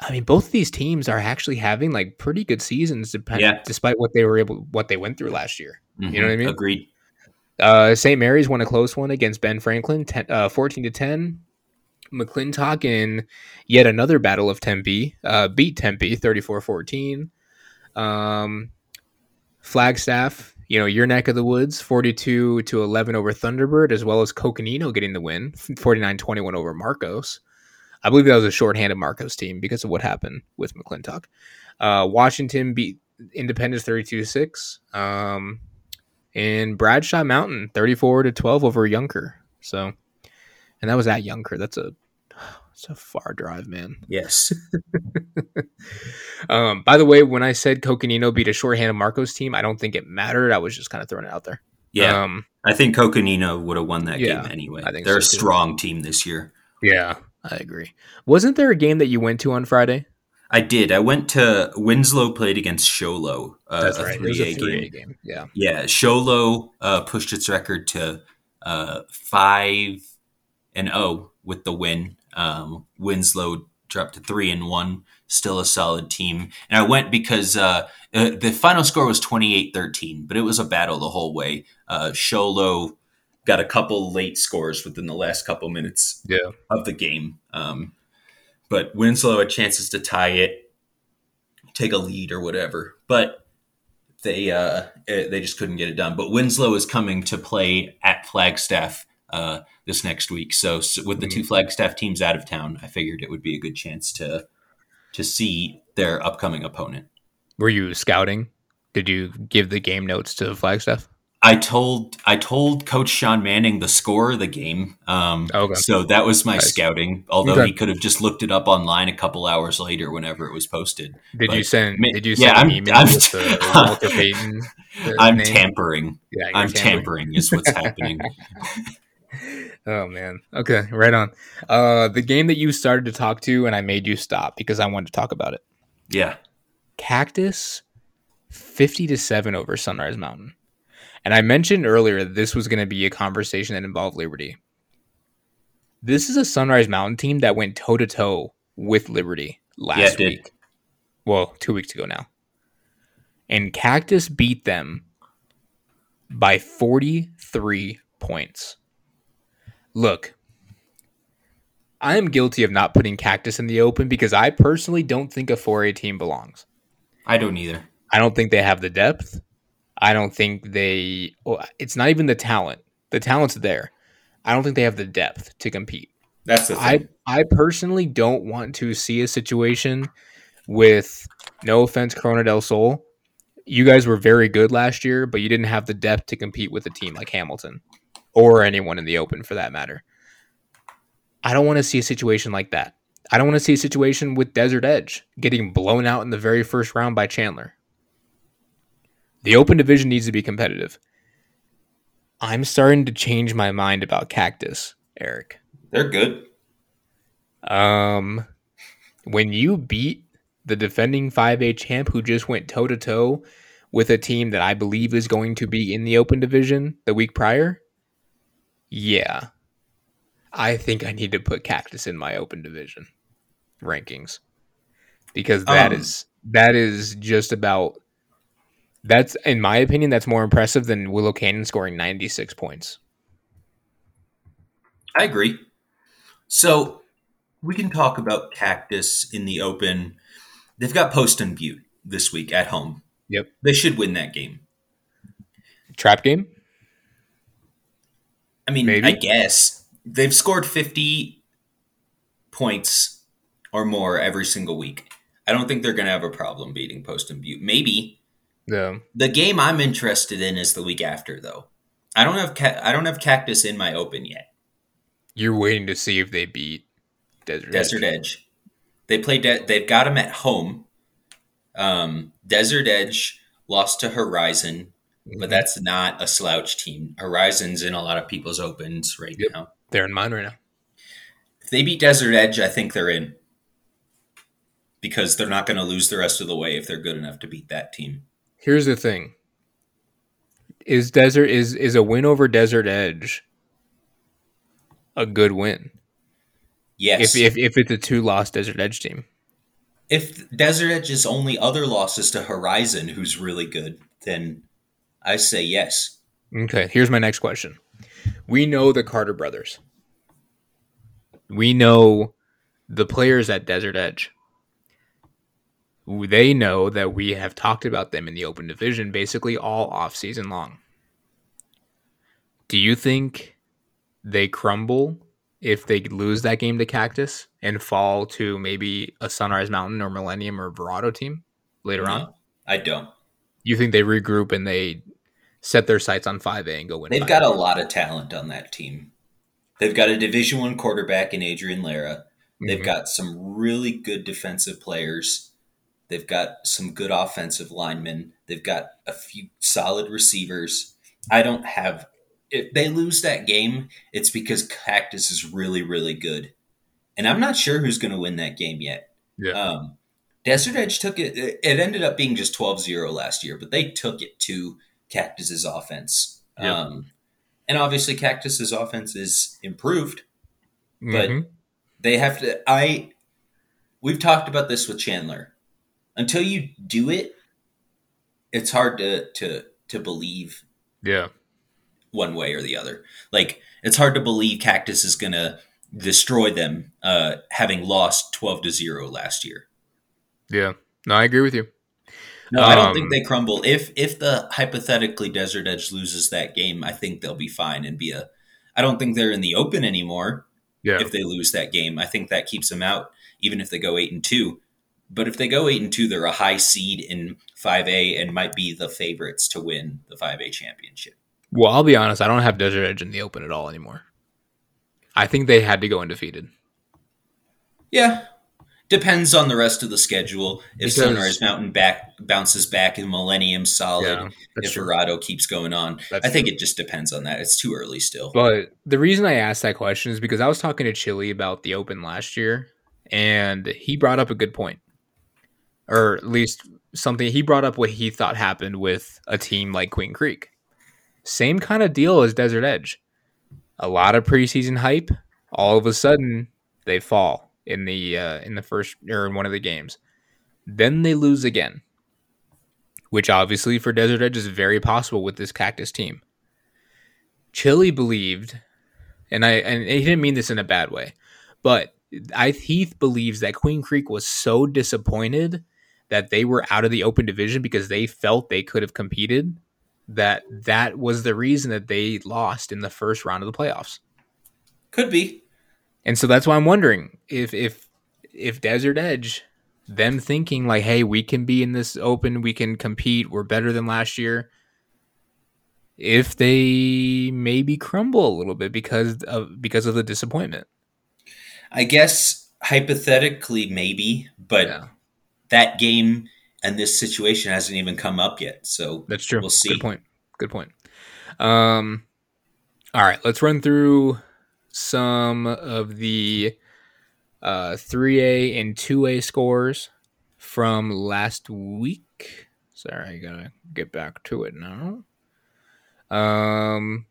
I mean both of these teams are actually having like pretty good seasons depend- Yeah. despite what they were able what they went through last year. You know what I mean? Agreed. Uh, St. Mary's won a close one against Ben Franklin, 10, uh, 14 to 10. McClintock in yet another battle of Tempe, uh, beat Tempe 34 14. Um, Flagstaff, you know, your neck of the woods, 42 to 11 over Thunderbird, as well as Coconino getting the win, 49 21 over Marcos. I believe that was a shorthanded Marcos team because of what happened with McClintock. Uh, Washington beat Independence 32 6. Um, and Bradshaw Mountain 34 to 12 over Youngker. So, and that was at Youngker. That's a it's a far drive, man. Yes. Um, by the way, when I said Coconino beat a shorthanded Marcos team, I don't think it mattered. I was just kind of throwing it out there. Yeah. Um, I think Coconino would have won that Yeah, game anyway. I think They're so, a too. strong team this year. yeah, I agree. Wasn't there a game that you went to on Friday? I did. I went to Winslow played against Show Low. Uh, a It was 3A a 3A game. game. Yeah. Yeah, Show Low uh, pushed its record to uh, five and zero with the win. Um, Winslow dropped to three and one, still a solid team. And I went because uh, uh, the final score was 28-13, but it was a battle the whole way. Uh, Show Low got a couple late scores within the last couple minutes Yeah. of the game. Um, but Winslow had chances to tie it, take a lead or whatever, but they uh, eh, they just couldn't get it done. But Winslow is coming to play at Flagstaff uh, this next week. So, so with the two Flagstaff teams out of town, I figured it would be a good chance to to see their upcoming opponent. Were you scouting? Did you give the game notes to Flagstaff? I told I told Coach Sean Manning the score of the game. Um, Okay. So that was my Nice. scouting. Although Okay. he could have just looked it up online a couple hours later, whenever it was posted. Did you send? Did you yeah, send an I'm- email I'm- with the Walter Payton? uh, I'm name? tampering. Yeah, I'm tampering is what's happening. Oh man. Okay, right on. Uh, the game that you started to talk to, and I made you stop because I wanted to talk about it. Yeah. Cactus, fifty to seven over Sunrise Mountain, and I mentioned earlier that this was going to be a conversation that involved Liberty. This is a Sunrise Mountain team that went toe to toe with Liberty last Yeah, it did. week. Well, two weeks ago now, and Cactus beat them by forty three points. Look, I am guilty of not putting Cactus in the open because I personally don't think a 4A team belongs. I don't either. I don't think they have the depth. I don't think they. Well, it's not even the talent. The talent's there. I don't think they have the depth to compete. That's the I. I personally don't want to see a situation with no offense, Corona del Sol. You guys were very good last year, but you didn't have the depth to compete with a team like Hamilton or anyone in the open for that matter. I don't want to see a situation like that. I don't want to see a situation with Desert Edge getting blown out in the very first round by Chandler. The open division needs to be competitive. I'm starting to change my mind about Cactus, Eric. They're good. Um, when you beat the defending 5A champ who just went toe to toe with a team that I believe is going to be in the open division the week prior, yeah, I think I need to put Cactus in my open division rankings because that Um, is that is just about that's in my opinion that's more impressive than Willow Canyon scoring 96 points. I agree. So we can talk about Cactus in the open. They've got Poston Butte this week at home. Yep. They should win that game. Trap game? I mean, Maybe. I guess they've scored 50 points or more every single week. I don't think they're going to have a problem beating Poston Butte. Maybe The the game I'm interested in is the week after, though. I don't have ca- I don't have Cactus in my open yet. you're waiting to see if they beat Desert, Desert Edge. Edge. They play. De- they've got them at home. Um, Desert Edge lost to Horizon, but that's not a slouch team. Horizon's in a lot of people's opens right Yep. now. They're in mine right now. If they beat Desert Edge, I think they're in because they're not going to lose the rest of the way if they're good enough to beat that team. Here's the thing: is Desert is is a win over Desert Edge a good win? Yes. If, if if it's a two loss Desert Edge team, if Desert Edge's only other loss is to Horizon, who's really good, then I say yes. okay. Here's my next question: We know the Carter brothers. We know the players at Desert Edge. They know that we have talked about them in the open division basically all off season long. Do you think they crumble if they lose that game to Cactus and fall to maybe a Sunrise Mountain or Millennium or Verrado team later on? I don't. You think they regroup and they set their sights on 5A and go win? They've 5A? got a lot of talent on that team. They've got a Division One quarterback in Adrian Lara. They've Mhm. got some really good defensive players. They've got some good offensive linemen. They've got a few solid receivers. I don't have. If they lose that game, it's because Cactus is really, really good, and I'm not sure who's going to win that game yet. Yeah. Um, Desert Edge took it. It ended up being just 12-0 last year, but they took it to Cactus's offense. Yep. Um, And obviously, Cactus's offense is improved. But- Mhm. They have to. I. We've talked about this with Chandler. Until you do it, it's hard to to to believe yeah, one way or the other. Like it's hard to believe Cactus is going to destroy them, uh, having lost twelve to zero last year. yeah. No, I agree with you. No, I don't Um, think they crumble. If if the hypothetically Desert Edge loses that game, I think they'll be fine and be a. I don't think they're in the open anymore. Yeah, If they lose that game, I think that keeps them out, even if they go eight and two. But if they go eight and two, they're a high seed in five A and might be the favorites to win the five A championship. Well, I'll be honest. I don't have Desert Edge in the open at all anymore. I think they had to go undefeated. Yeah. Depends on the rest of the schedule. If Because- Sunrise Mountain back bounces back and Millennium solid, Yeah, if true. Dorado keeps going on, That's I think true. it just depends on that. It's too early still. But the reason I asked that question is because I was talking to Chili about the Open last year, and he brought up a good point, or at least something. He brought up what he thought happened with a team like Queen Creek. Same kind of deal as Desert Edge. A lot of preseason hype. All of a sudden, they fall in the uh, in the first or in one of the games. Then they lose again, which obviously for Desert Edge is very possible with this Cactus team. Chili believed, and I and he didn't mean this in a bad way, but I Heath believes that Queen Creek was so disappointed that they were out of the open division because they felt they could have competed that that was the reason that they lost in the first round of the playoffs. Could be. And so that's why I'm wondering if if if Desert Edge them thinking like hey we can be in this open we can compete we're better than last year if they maybe crumble a little bit because of because of the disappointment. I guess hypothetically, maybe, but yeah. that game and this situation hasn't even come up yet. So that's true. We'll see. good point. Good point. Um all right let's run through some of the uh 3a and 2a scores from last week. Sorry i gotta get back to it now. Um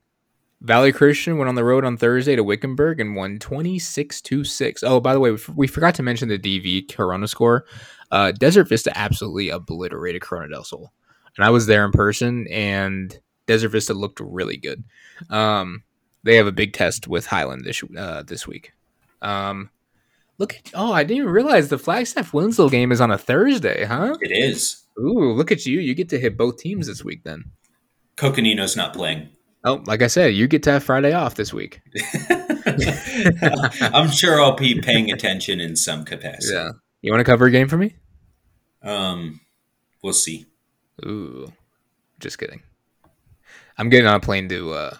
valley christian went on the road on thursday to wickenburg and won 26 to 6 oh by the way we, we forgot to mention the dv corona score. Uh desert vista absolutely obliterated corona del sol. And i was there in person and desert vista looked really good. Um they have a big test with highland this uh this week um look at oh i didn't even realize the flagstaff winslow game is on a thursday huh it is. Ooh, look at you. You get to hit both teams this week then. Coconino's not playing. Oh, like I said, you get to have Friday off this week. I'm sure I'll be paying attention in some capacity. Yeah. You want to cover a game for me? Um, we'll see. Ooh. Just kidding. I'm getting on a plane to uh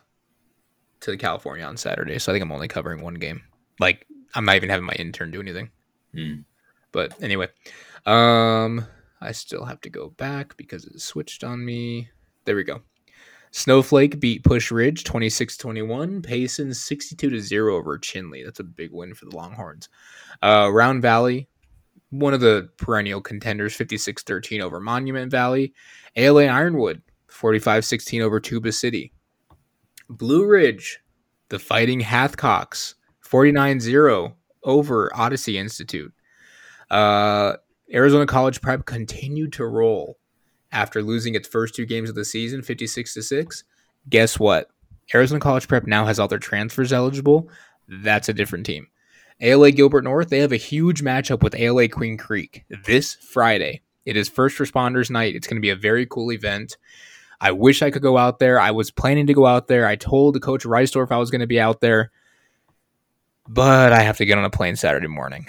to the California on Saturday, so I think I'm only covering one game. Like I'm not even having my intern do anything. Hmm. But anyway, um I still have to go back because it switched on me. There we go. Snowflake beat Pusch Ridge 26-21. Payson 62 to 0 over Chinle. That's a big win for the Longhorns. Uh, Round Valley, one of the perennial contenders, 56-13 over Monument Valley. ALA Ironwood, 45-16 over Tuba City. Blue Ridge, the Fighting Hathcocks, 49-0 over Odyssey Institute. Uh, Arizona College Prep continued to roll after losing its first two games of the season, 56 to 6. Guess what? Arizona College Prep now has all their transfers eligible. That's a different team. ALA Gilbert North, they have a huge matchup with ALA Queen Creek this Friday. It is First Responders Night. It's going to be a very cool event. I wish I could go out there. I was planning to go out there. I told the coach Reisdorf I was going to be out there, but I have to get on a plane Saturday morning.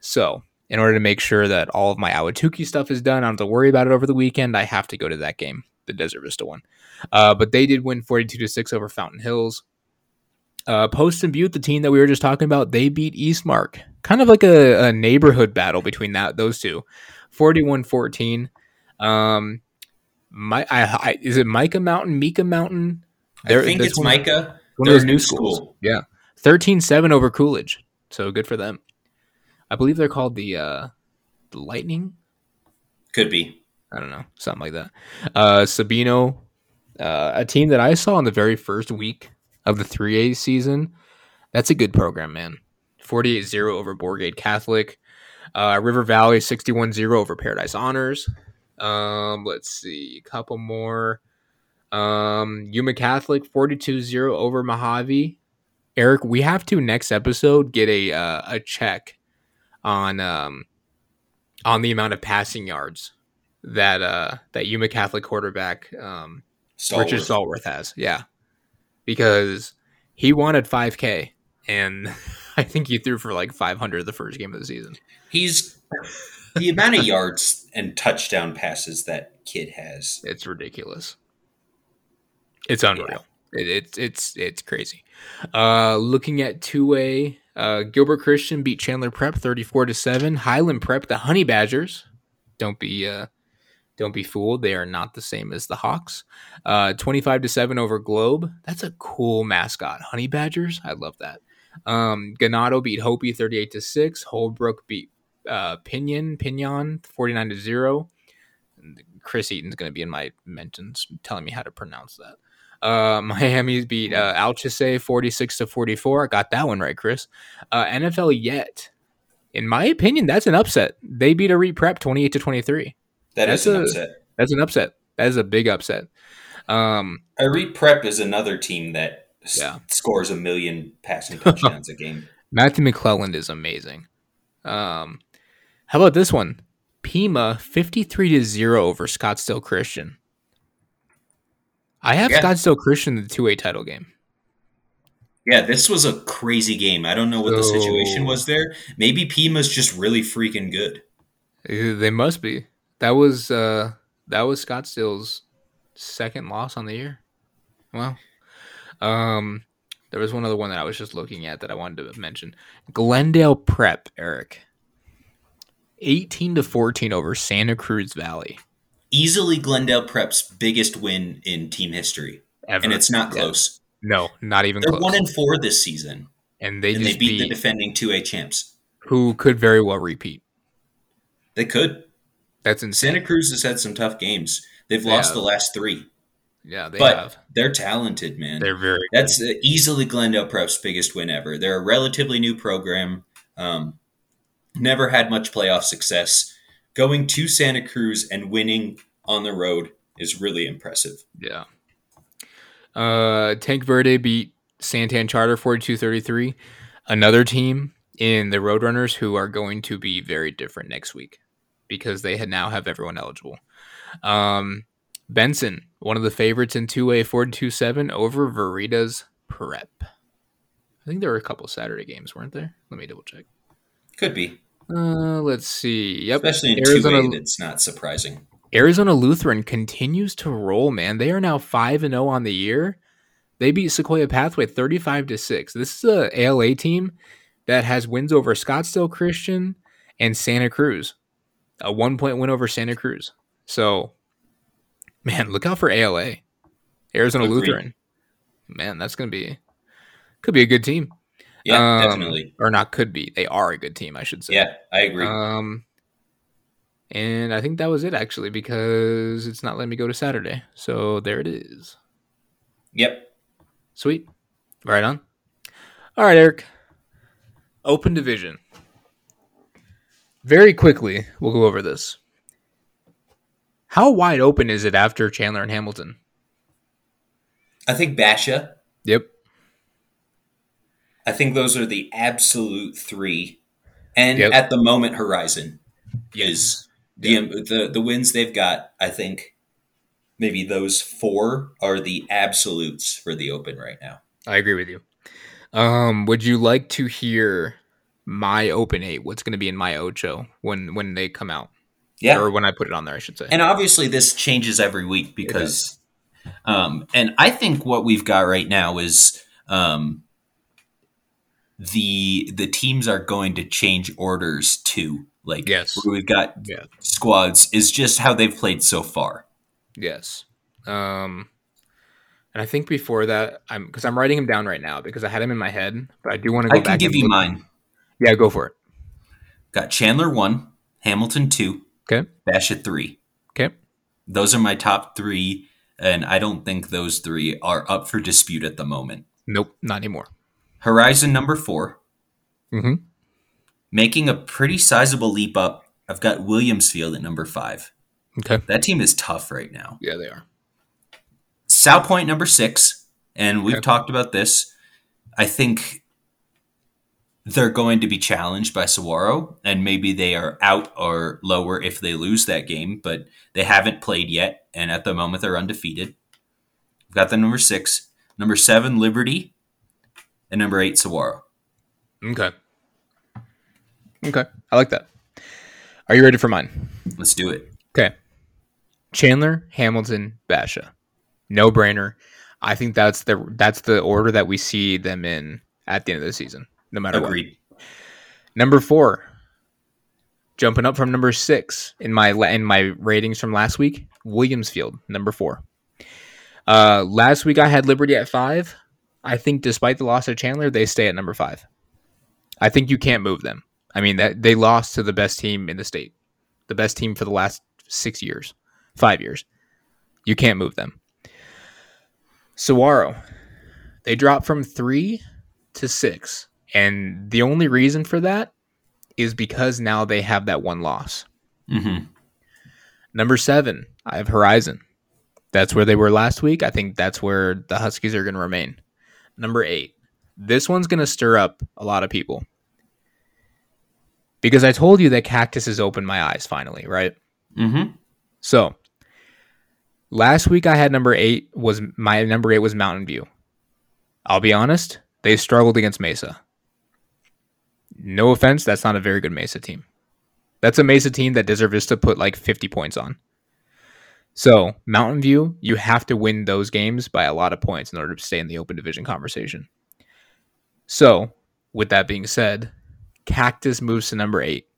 So, in order to make sure that all of my Ahwatukee stuff is done, I don't have to worry about it over the weekend. I have to go to that game, the Desert Vista one. Uh, but they did win 42 to 6 over Fountain Hills. Uh, Poston Butte, the team that we were just talking about, they beat Eastmark. Kind of like a, a neighborhood battle between that those two. 41-14. Um, my, I, I, is it Mica Mountain, Mika Mountain? I think it's one- Mica. One of those new schools. school. Yeah. 13-7 over Coolidge. So good for them. I believe they're called the uh, the Lightning. Could be. I don't know, something like that. Uh, Sabino, uh, a team that I saw in the very first week of the 3A season. That's a good program, man. 48-0 over Bourgade Catholic. Uh, River Valley 61-0 over Paradise Honors. Um, let's see, a couple more. Um, Yuma Catholic 42-0 over Mohave. Eric, we have to next episode get a uh, a check on um on the amount of passing yards that uh that Yuma Catholic quarterback um Richard Stallworth. Saltworth has. Yeah. Because he wanted 5k and I think he threw for like 500 the first game of the season. He's the amount of yards and touchdown passes that kid has. It's ridiculous. It's unreal. It, it's it's it's crazy. Uh, looking at two way, uh, Gilbert Christian beat Chandler Prep thirty four to seven. Highland Prep, the Honey Badgers. Don't be uh, don't be fooled. They are not the same as the Hawks. Uh, twenty five to seven over Globe. That's a cool mascot. Honey Badgers. I love that. Um, Ganado beat Hopi thirty eight to six. Holbrook beat uh, Pinion Pinion forty nine to zero. Chris Eaton's going to be in my mentions telling me how to pronounce that. Uh, Miami beat uh, Alchesay 46 to 44. I got that one right, Chris. Uh, NFL yet, in my opinion, that's an upset. They beat a reprep 28 to 23. That That's is an a- upset. That's an upset. That is a big upset. Um, Irene Prep is another team that s- Yeah. scores a million passing touchdowns a game. Matthew McClelland is amazing. Um, how about this one? Pima 53 to 0 over Scottsdale Christian. I have Yeah. Scottsdale Christian in the 2A title game. Yeah, this was a crazy game. I don't know what the situation was there. Maybe Pima's just really freaking good. They must be. That was uh that was Scottsdale's second loss on the year. Well, um, there was one other one that I was just looking at that I wanted to mention. Glendale Prep, Eric, eighteen to fourteen over Santa Cruz Valley. Easily Glendale Prep's biggest win in team history, Ever. and it's not Yeah. close. No, not even They're close. one and four this season, and they and just they beat beat, the defending two A champs. who could very well repeat. They could. That's insane. Santa Cruz has had some tough games. They've They lost have. the last three, yeah, they but have. they're talented, man. They're very. That's uh, easily Glendale Prep's biggest win ever. They're a relatively new program. Um, never had much playoff success. Going to Santa Cruz and winning on the road is really impressive. Yeah. Uh, Tanque Verde beat Santan Charter 42-33. Another team in the Roadrunners who are going to be very different next week because they had now have everyone eligible. Um, Benson, one of the favorites in 2A 42-7 over Veritas Prep. I think there were a couple Saturday games, weren't there? Let me double check. Could be, Uh, let's see. Yep. especially in Arizona- two A. That's not surprising. Arizona Lutheran continues to roll, man. They are now 5 and 0 on the year. They beat Sequoia Pathway 35 to 6. This is a ALA team that has wins over Scottsdale Christian and Santa Cruz. A 1-point win over Santa Cruz. So, man, look out for ALA. Arizona Agreed. Lutheran. Man, that's going to be could be a good team. Yeah, Um, definitely. Or not could be. They are a good team, I should say. Yeah, I agree. Um, and I think that was it actually because it's not letting me go to Saturday. So there it is. yep. Sweet. Right on. All right, Eric. Open division. Very quickly, we'll go over this. How wide open is it after Chandler and Hamilton? I think Basha. Yep. I think those are the absolute three, and Yep. at the moment, Horizon is the, the the wins they've got. I think maybe those four are the absolutes for the Open right now. I agree with you. Um, would you like to hear my open eight? What's going to be in my Ocho when when they come out, Yeah, or when I put it on there? I should say. and obviously this changes every week because, um, and I think what we've got right now is um, the the teams are going to change orders too. Like Yes. we've got Yeah. squads is just how they've played so far. Yes. Um, and I think before that, I'm because I'm writing him down right now because I had him in my head, but I do want to go I can back. give you mine. Yeah, go for it. Got Chandler one, Hamilton two, Okay. Bash at three. Okay. Those are my top three, and I don't think those three are up for dispute at the moment. Nope, not anymore. Horizon number four. Mm-hmm. Making a pretty sizable leap up. I've got Williams Field at number five. Okay. That team is tough right now. Yeah, they are. Salpointe number six, and we've Okay. talked about this. I think they're going to be challenged by Saguaro, and maybe they are out or lower if they lose that game, but they haven't played yet, and at the moment they're undefeated. We've got the number six, number seven, Liberty, and number eight, Saguaro. Okay. Okay. I like that. Are you ready for mine? Let's do it. Okay. Chandler, Hamilton, Basha. No brainer. I think that's the that's the order that we see them in at the end of the season, no matter what. Agreed. Number four, jumping up from number six in my in my ratings from last week. Williams Field, number four. Uh, last week I had Liberty at five. I think despite the loss of Chandler, they stay at number five. I think you can't move them. I mean that they lost to the best team in the state, the best team for the last six years, five years. You can't move them. Saguaro, they dropped from three to six. And the only reason for that is because now they have that one loss. hmm Number seven, I have Horizon. That's where they were last week. I think that's where the Huskies are going to remain. Number eight, this one's going to stir up a lot of people. Because I told you that Cactus has opened my eyes finally, right? hmm So last week I had number eight was my number eight was Mountain View. I'll be honest, they struggled against Mesa. No offense, that's not a very good Mesa team. That's a Mesa team that deserves to put like 50 points on. So Mountain View, you have to win those games by a lot of points in order to stay in the open division conversation. So, with that being said, Cactus moves to number eight.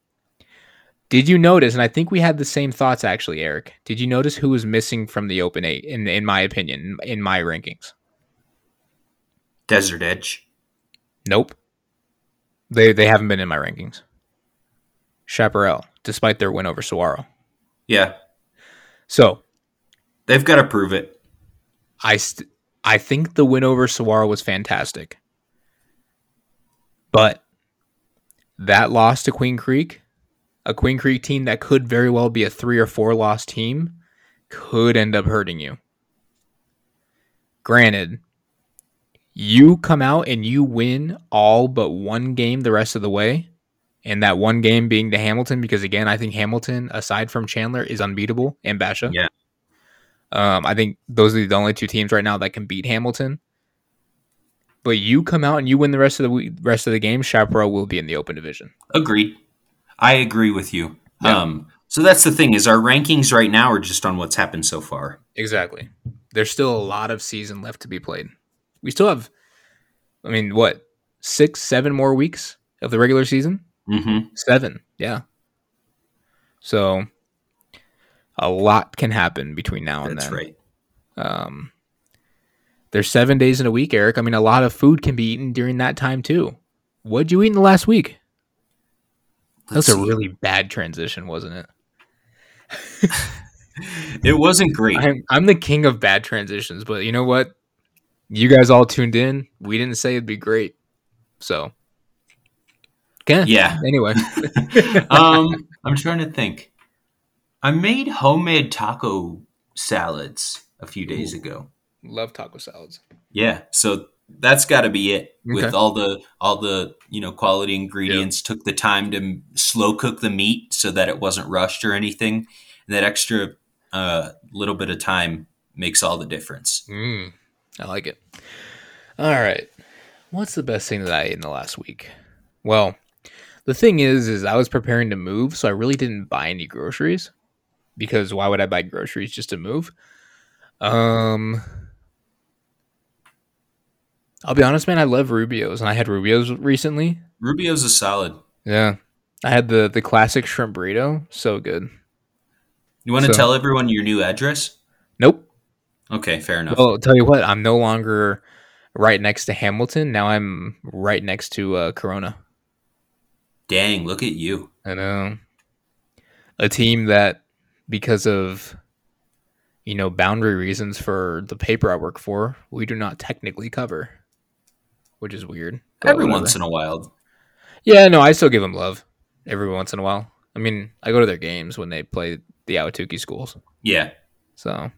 Did you notice? And I think we had the same thoughts actually, Eric. Did you notice who was missing from the open eight? In in my opinion, in my rankings. Desert Edge. Nope. They they haven't been in my rankings. Chaparral, despite their win over Saguaro. Yeah, So they've got to prove it. I st- I think the win over Saguaro was fantastic, but that loss to Queen Creek, a Queen Creek team that could very well be a three or four loss team, could end up hurting you. Granted, you come out and you win all but one game the rest of the way, and that one game being to Hamilton, because again, I think Hamilton, aside from Chandler, is unbeatable and Basha. Yeah. Um, I think those are the only two teams right now that can beat Hamilton. But you come out and you win the rest of the we- rest of the game, Chaparral will be in the open division. Agreed. I agree with you. Yeah. Um, so that's the thing is our rankings right now are just on what's happened so far. Exactly. There's still a lot of season left to be played. We still have, I mean, what six, seven more weeks of the regular season? Mm-hmm. Seven, yeah. So a lot can happen between now and That's then. right. Um, there's seven days in a week, Eric. I mean, a lot of food can be eaten during that time too. What'd you eat in the last week? That Let's was a really bad transition, wasn't it? It wasn't great. I'm, I'm the king of bad transitions, but you know what? You guys all tuned in. We didn't say it'd be great, so okay. Yeah. Anyway, um, I'm trying to think. I made homemade taco salads a few days ago. love taco salads. Yeah, so that's got to be it. With all the all the you know quality ingredients, took the time to slow cook the meat so that it wasn't rushed or anything, and that extra uh, little bit of time makes all the difference. Mm, I like it. All right. What's the best thing that I ate in the last week? Well, the thing is, is I was preparing to move, so I really didn't buy any groceries because why would I buy groceries just to move? Um, I'll be honest, man. I love Rubio's, and I had Rubio's recently. Rubio's is solid. Yeah, I had the the classic shrimp burrito. So good. You want to So- tell everyone your new address? Nope. Okay, fair enough. Well, tell you what, I'm no longer right next to Hamilton. Now I'm right next to uh, Corona. Dang, look at you. I know. A team that, because of, you know, boundary reasons for the paper I work for, we do not technically cover. which is weird. Every whatever. once in a while. Yeah, no, I still give them love every once in a while. I mean, I go to their games when they play the Ahwatukee schools, Yeah. so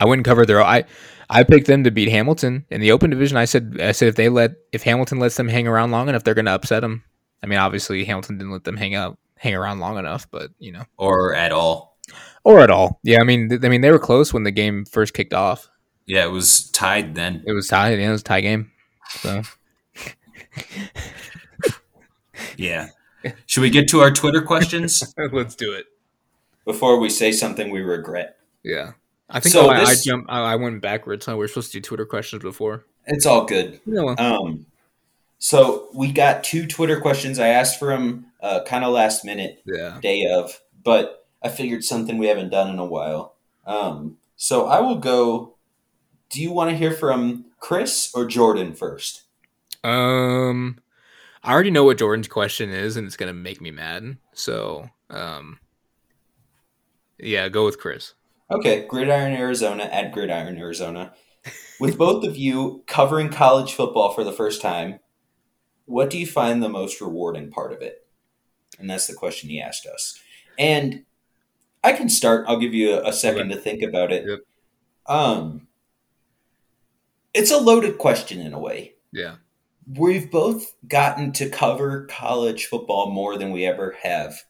I wouldn't cover their. I I picked them to beat Hamilton in the Open Division. I said I said if they let if Hamilton lets them hang around long enough, they're going to upset them. I mean, obviously Hamilton didn't let them hang out hang around long enough, but you know, Or at all. or at all. Yeah, I mean, th- I mean they were close when the game first kicked off. Yeah, it was tied then. It was tied. Yeah, it was a tie game. So Yeah. Should we get to our Twitter questions let's do it. before we say something we regret? Yeah. I think So I, I this- jumped. I, I went backwards. Huh? We are supposed to do Twitter questions before. It's all good. Um, so we got two Twitter questions. I asked for them uh, kind of last minute, yeah. day of, but I figured something we haven't done in a while. Um, so I will go. Do you want to hear from Chris or Jordan first? Um, I already know what Jordan's question is, and it's gonna make me mad. So, um, yeah, go with Chris. Okay, Gridiron Arizona at Gridiron Arizona. With both of you covering college football for the first time, what do you find the most rewarding part of it? And that's the question he asked us. And I can start. I'll give you a, a second to think about it. Yep. Um, it's a loaded question in a way. Yeah. We've both gotten to cover college football more than we ever have.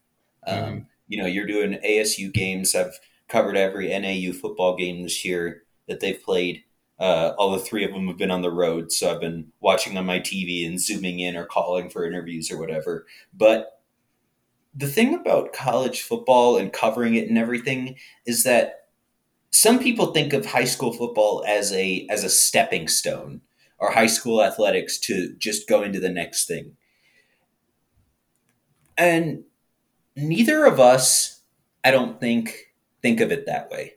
Um, Mhm. You know, you're doing ASU games. I've covered every NAU football game this year that they've played. Uh, all the three of them have been on the road, so I've been watching on my TV and zooming in or calling for interviews or whatever. But the thing about college football and covering it and everything is that some people think of high school football as a as a stepping stone or high school athletics to just go into the next thing. And neither of us, I don't think, think of it that way.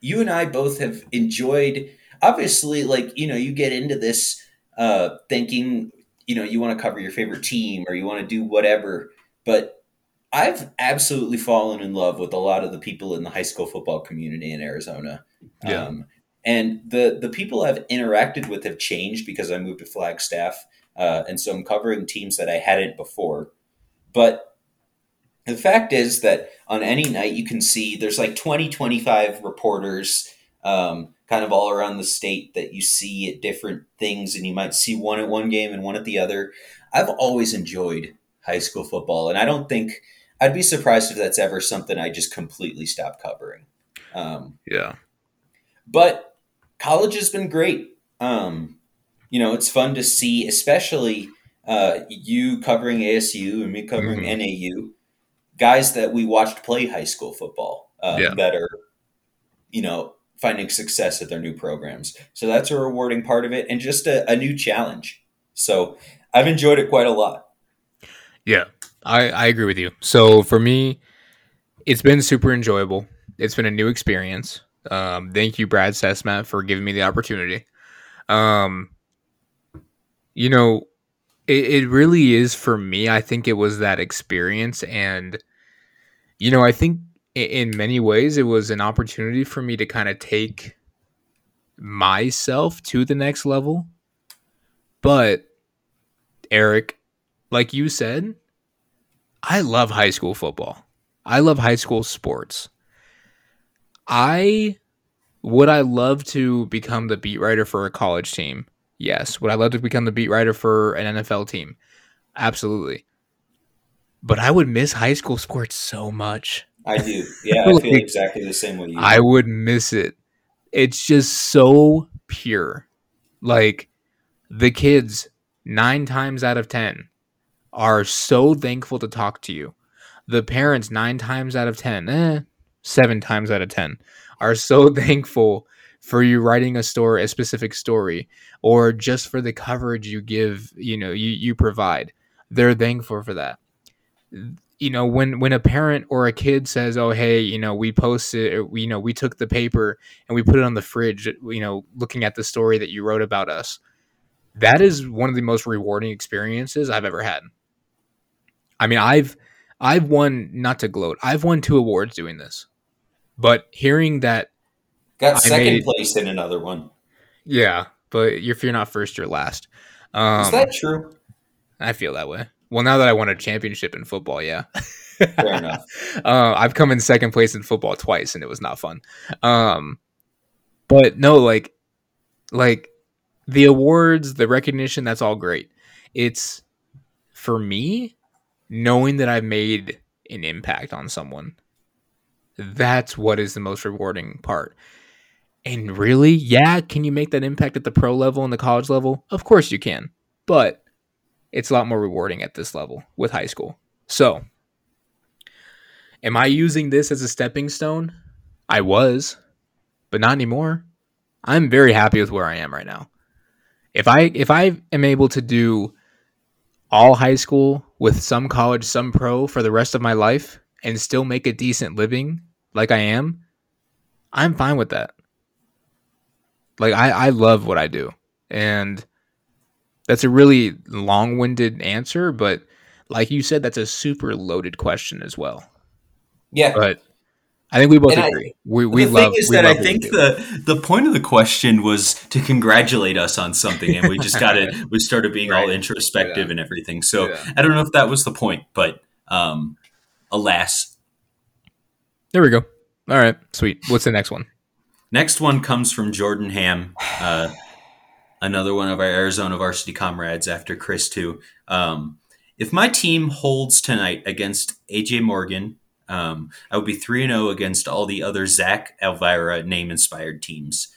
You and I both have enjoyed, obviously, like, you know, you get into this uh, thinking, you know, you want to cover your favorite team or you want to do whatever. But I've absolutely fallen in love with a lot of the people in the high school football community in Arizona. Yeah. Um, and the the people I've interacted with have changed because I moved to Flagstaff, uh, and so I'm covering teams that I hadn't before. But the fact is that on any night you can see there's like 20, 25 reporters um, kind of all around the state that you see at different things, and you might see one at one game and one at the other. I've always enjoyed high school football, and I don't think I'd be surprised if that's ever something I just completely stop covering. Um, Yeah. but college has been great. Um, you know, it's fun to see, especially uh, you covering ASU and me covering Mhm. NAU, guys that we watched play high school football um, Yeah. that are, you know, finding success at their new programs. So that's a rewarding part of it and just a, a new challenge. So I've enjoyed it quite a lot. Yeah, I, I agree with you. So for me, it's been super enjoyable. It's been a new experience. Um, thank you, Brad Sesmat, for giving me the opportunity. Um, you know, it, it really is for me. I think it was that experience, and you know, I think in many ways it was an opportunity for me to kind of take myself to the next level. But Eric, like you said, I love high school football. I love high school sports. I would I love to become the beat writer for a college team? Yes. Would I love to become the beat writer for an NFL team? Absolutely. But I would miss high school sports so much. I do. Yeah, I feel exactly the same way you. I would miss it. It's just so pure. Like the kids, nine times out of 10, are so thankful to talk to you. The parents, nine times out of 10, eh, seven times out of 10, are so thankful for you writing a story, a specific story, or just for the coverage you give, you know, you, you provide. They're thankful for that you know when when a parent or a kid says oh hey you know we posted or, you know we took the paper and we put it on the fridge you know looking at the story that you wrote about us that is one of the most rewarding experiences i've ever had i mean i've i've won not to gloat i've won two awards doing this but hearing that Got I second made- place in another one. yeah but if you're not first, you're last. Um, Is that true? I feel that way. Well, now that I won a championship in football, yeah. Fair enough. uh, I've come in second place in football twice, and it was not fun. Um, but no, like, like the awards, the recognition, that's all great. It's for me knowing that I've made an impact on someone. That's what is the most rewarding part. And really, yeah, can you make that impact at the pro level and the college level? Of course you can. But it's a lot more rewarding at this level with high school. So, am I using this as a stepping stone? I was, but not anymore. I'm very happy with where I am right now. If I if I am able to do all high school with some college, some pro for the rest of my life and still make a decent living like I am, I'm fine with that. Like I, I love what I do. And that's a really long-winded answer, but like you said, that's a super loaded question as well. Yeah. But I think we both And I- agree. we we the love. thing is that I think the the point of the question was to congratulate us on something, and we just got it. We started being all introspective Yeah. and everything. So Yeah. I don't know if that was the point, but um, alas. there we go. All right, sweet. What's the next one? Next one comes from Jordan Ham, uh, another one of our Arizona varsity comrades after Chris too. Um, if my team holds tonight against AJ Morgan, um, I would be three and zero against all the other Zach Elvira name inspired teams.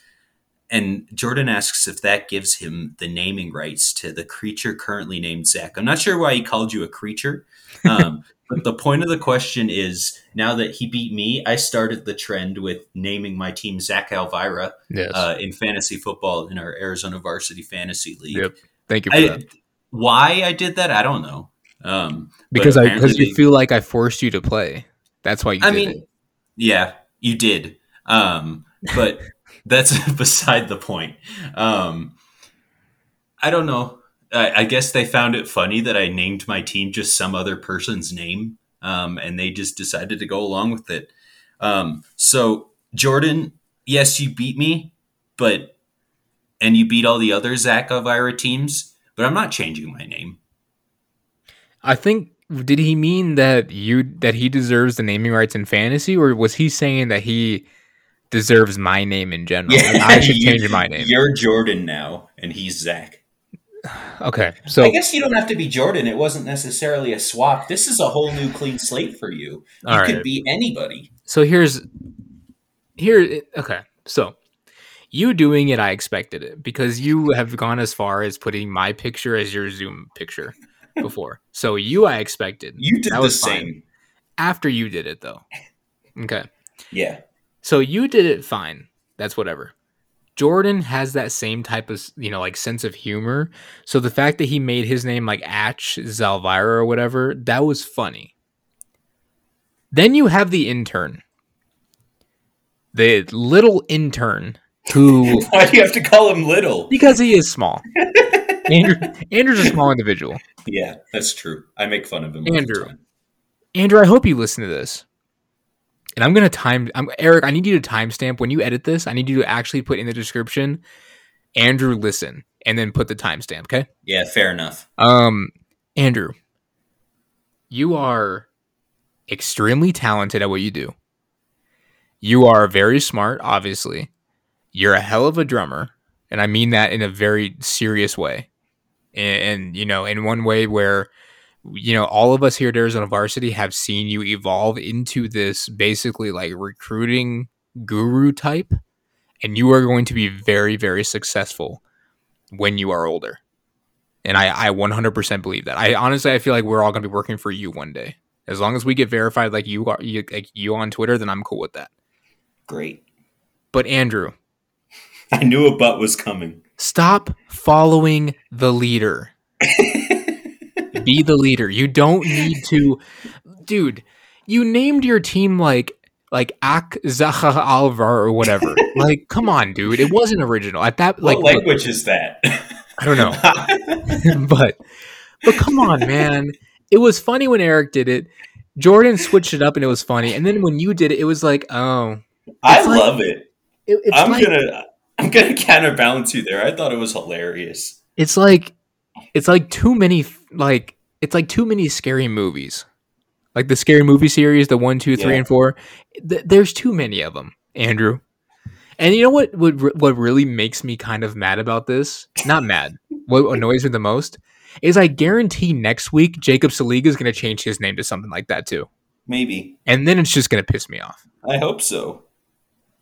And Jordan asks if that gives him the naming rights to the creature currently named Zach. I'm not sure why he called you a creature, um, but the point of the question is now that he beat me, I started the trend with naming my team Zach Elvira Yes. uh, in fantasy football in our Arizona Varsity Fantasy League. Yep. Thank you for I, that. why I did that, I don't know. Um, Because I because you they- feel like I forced you to play. That's why you I did mean, it. yeah, you did. Um, but that's beside the point. Um, I don't know. I, I guess they found it funny that I named my team just some other person's name, um, and they just decided to go along with it. Um, so, Jordan, yes, you beat me, but and you beat all the other Zach Elvira teams, but I'm not changing my name. I think did he mean that you that he deserves the naming rights in fantasy, or was he saying that he deserves my name in general? Like, I should you- change my name. You're Jordan now, and he's Zach. Okay, so I guess you don't have to be Jordan. It wasn't necessarily a swap. This is a whole new clean slate for you. You All could be anybody. so here's here. Okay, so you doing it, I expected it because you have gone as far as putting my picture as your Zoom picture before. so you, I expected. You did That the was fine. same. after you did it though. Okay. Yeah. So you did it fine. That's whatever. Jordan has that same type of, you know, like sense of humor. So the fact that he made his name like Atch Zalvira or whatever, that was funny. Then you have the intern. The little intern who Why do you have to call him little? because he is small. Andrew Andrew's a small individual. Yeah, that's true. I make fun of him. Andrew. Andrew, I hope you listen to this. And I'm gonna time. I'm Eric. I need you to timestamp when you edit this. I need you to actually put in the description, Andrew, listen, and then put the timestamp. Okay. Yeah, fair enough. Um, Andrew, you are extremely talented at what you do. You are very smart, obviously. You're a hell of a drummer, and I mean that in a very serious way. And, and you know, in one way where you know, all of us here at Arizona Varsity have seen you evolve into this basically like recruiting guru type, and you are going to be very, very successful when you are older. And I, I 100% believe that. I honestly, I feel like we're all going to be working for you one day. As long as we get verified like you are, you, like you on Twitter, then I'm cool with that. Great. But Andrew, I knew a butt was coming. stop following the leader. Be the leader. You don't need to, dude. You named your team like like Ak Zaha Alvar or whatever. like, come on, dude. It wasn't original at that. Like, what look, language is that? I don't know. but but come on, man. It was funny when Eric did it. Jordan switched it up and it was funny. And then when you did it, it was like, oh, I like- love it. it, it's I'm like gonna. I'm gonna counterbalance you there. I thought it was hilarious. It's like it's like too many like it's like too many scary movies. Like the scary movie series, the one, two, three, Yeah. and four. Th- there's too many of them, Andrew. And you know what? What what really makes me kind of mad about this? Not mad. what annoys me the most is I guarantee next week Jacob Saliga is going to change his name to something like that too, Maybe. and then it's just going to piss me off. I hope so.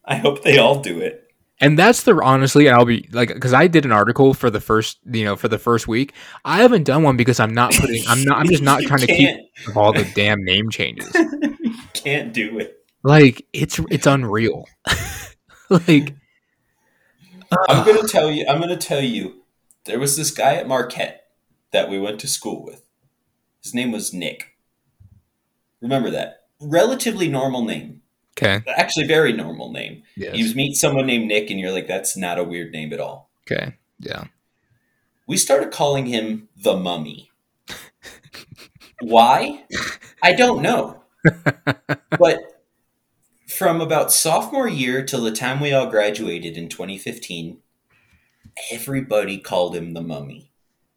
I hope they all do it. And that's the honestly, and I'll be like, because I did an article for the first, you know, for the first week. I haven't done one because I'm not putting, I'm not, I'm just not trying to keep all the damn name changes. can't do it. Like it's it's unreal. like I'm gonna tell you. I'm gonna tell you. There was this guy at Marquette that we went to school with. His name was Nick. Remember that? Relatively normal name. Okay, Actually, very normal name. yes, You meet someone named Nick, and you're like, "That's not a weird name at all." okay, yeah. We started calling him the Mummy. Why? I don't know. but from about sophomore year till the time we all graduated in 2015, everybody called him the Mummy.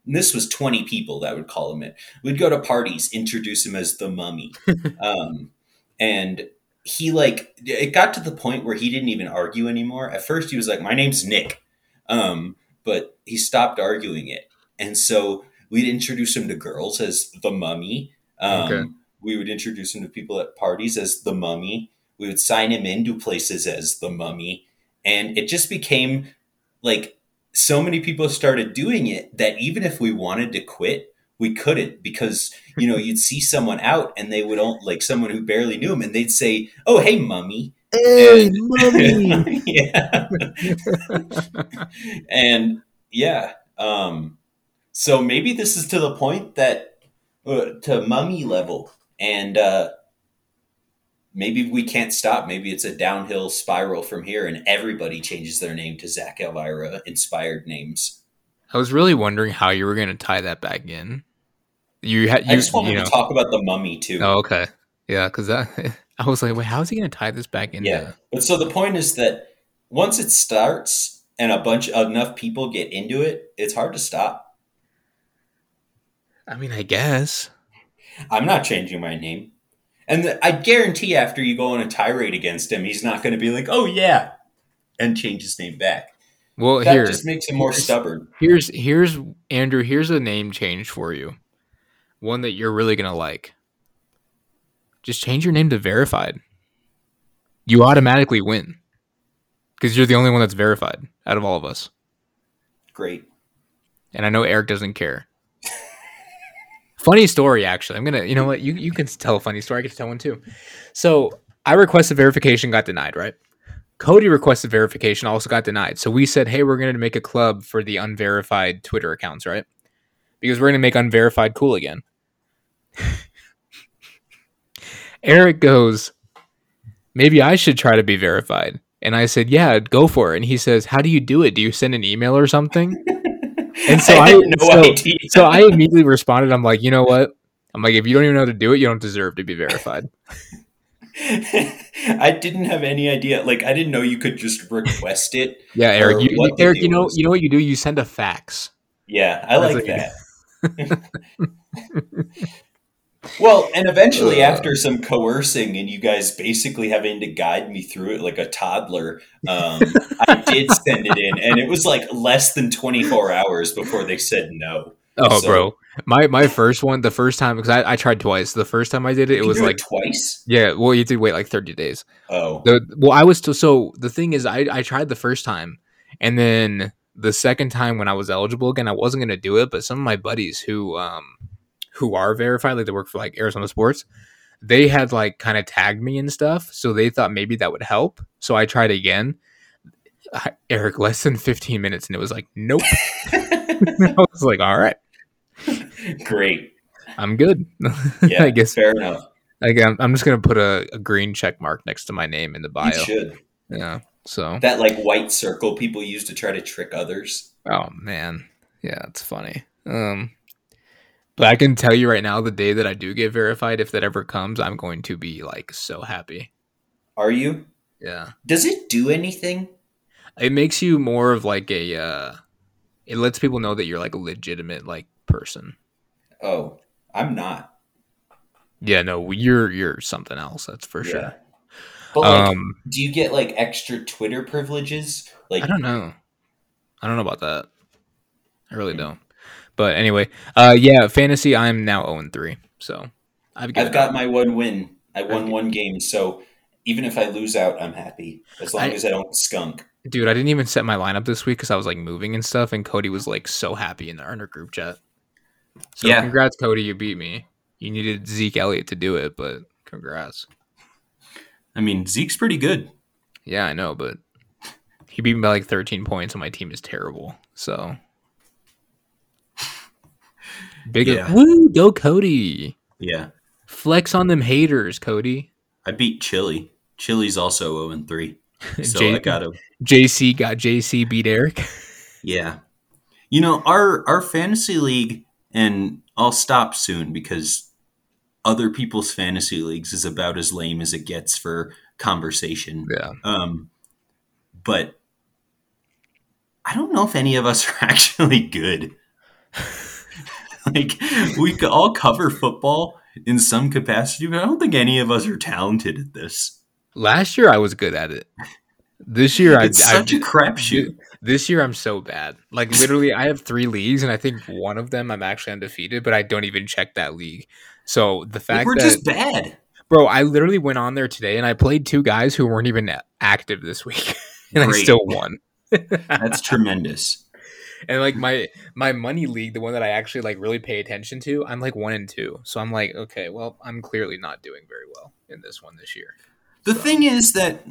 And this was 20 people that would call him it. We'd go to parties, introduce him as the Mummy. um, and he like it got to the point where he didn't even argue anymore. At first he was like, "My name's Nick." Um, but he stopped arguing it. And so we'd introduce him to girls as the mummy. Um, Okay. We would introduce him to people at parties as the mummy. We would sign him into places as the mummy. And it just became like so many people started doing it that even if we wanted to quit, we couldn't because, you know, you'd see someone out and they would, all- like someone who barely knew him, and they'd say, Oh, hey, mummy. Hey, And- mummy. yeah. and yeah, um, so maybe this is to the point that uh, to mummy level, and uh, maybe we can't stop. Maybe it's a downhill spiral from here, and everybody changes their name to Zach Elvira inspired names. I was really wondering how you were going to tie that back in. You had, you, I just wanted you know. to talk about the mummy too. Oh, okay, yeah, because that I was like, wait, how is he going to tie this back in? Yeah. But so the point is that once it starts and a bunch enough people get into it, it's hard to stop. I mean, I guess. I'm not changing my name. And th- I guarantee after you go on a tirade against him, he's not going to be like, oh, yeah, and change his name back. Well, That here, just makes him more stubborn. here's here's Andrew. Here's a name change for you, one that you're really gonna like. Just change your name to verified. You automatically win because you're the only one that's verified out of all of us. Great. And I know Eric doesn't care. funny story, actually. I'm gonna, you know what? You you can tell a funny story. I get to tell one too. So I requested verification, got denied. Right. Cody requested verification, also got denied. So we said, hey, we're gonna make a club for the unverified Twitter accounts, right? Because we're gonna make unverified cool again. Eric goes, maybe I should try to be verified. And I said, yeah, go for it. And he says, how do you do it? Do you send an email or something? And so I, had no so, idea. so I immediately responded. I'm like, you know what? I'm like, if you don't even know how to do it, you don't deserve to be verified. I didn't have any idea. Like, I didn't know you could just request it. Yeah, Eric. You, Eric, you know, was. you know what you do? You send a fax. Yeah, I That's like that. well, and eventually, after some coercing and you guys basically having to guide me through it like a toddler, um, I did send it in, and it was like less than 24 hours before they said no. Oh, So- bro. My my first one, the first time because I, I tried twice. The first time I did it, it was like twice. yeah. Well, you did wait like 30 days. Oh, The well, I was still so the thing is, I I tried the first time, and then the second time when I was eligible again, I wasn't gonna do it. But some of my buddies who um who are verified, like they work for like Arizona Sports, they had like kind of tagged me and stuff, so they thought maybe that would help. So I tried again. I, Eric, less than 15 minutes, and it was like, nope. I was like, all right, great. I'm good. Yeah, I guess fair enough. like, I'm, I'm just gonna put a, a green check mark next to my name in the You bio. should. Yeah. So That like white circle people use to try to trick others. Oh man, yeah, it's funny. Um, but I can tell you right now, the day that I do get verified, if that ever comes, I'm going to be like so happy. Are you? Yeah. Does it do anything? it makes you more of like a. Uh, it lets people know that you're like a legitimate like person. Oh, I'm not. Yeah, no, you're you're something else. That's for Yeah. sure. But like, Um, do you get like extra Twitter privileges? Like, I don't know. I don't know about that. I really don't. But anyway, uh, yeah, fantasy. I'm now zero and three, so I've given I've got my one win. I won Okay. one game, so even if I lose out, I'm happy as long I- as I don't skunk. dude. I didn't even set my lineup this week because I was like moving and stuff, and Cody was like so happy in our under group chat. So Yeah. congrats, Cody. You beat me. You needed Zeke Elliott to do it, but congrats. I mean, Zeke's pretty good. Yeah, I know, but he beat me by like 13 points, and my team is terrible. So big Yeah. woo, go Cody. Yeah. Flex on them haters, Cody. I beat Chili. Chili's also 0 and 3. So J- I got to JC got JC beat Eric. Yeah. You know, our our fantasy league and I'll stop soon because other people's fantasy leagues is about as lame as it gets for conversation. yeah, Um but I don't know if any of us are actually good. like we could all cover football in some capacity, but I don't think any of us are talented at this. last year I was good at it. This year I, It's I such a crapshoot. This year I'm so bad. Like literally, I have three leagues, and I think one of them I'm actually undefeated, but I don't even check that league. So the fact we're that, just bad. bro, I literally went on there today and I played two guys who weren't even active this week, and I still won. That's tremendous. and like my my money league, the one that I actually like really pay attention to, I'm like one and two. So I'm like, okay, well, I'm clearly not doing very well in this one this year. The thing is that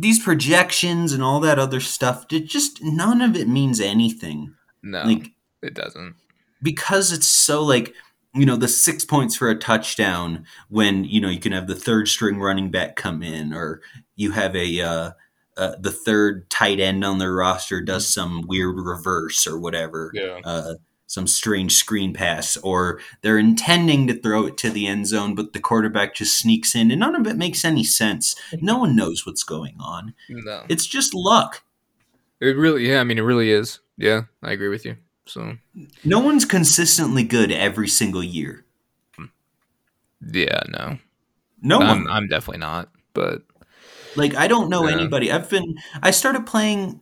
these projections and all that other stuff, it just none of it means anything. No, Like it doesn't. because it's so like you know the six points for a touchdown when you know you can have the third string running back come in or you have a uh, uh, the third tight end on their roster does some weird reverse or whatever Yeah. uh, some strange screen pass or they're intending to throw it to the end zone but the quarterback just sneaks in and none of it makes any sense no one knows what's going on No, it's just luck it really. Yeah, I mean, it really is. Yeah, I agree with you. So no one's consistently good every single year yeah, no. no one I'm, I'm definitely not. But Like I don't know Yeah. anybody. I've been I started playing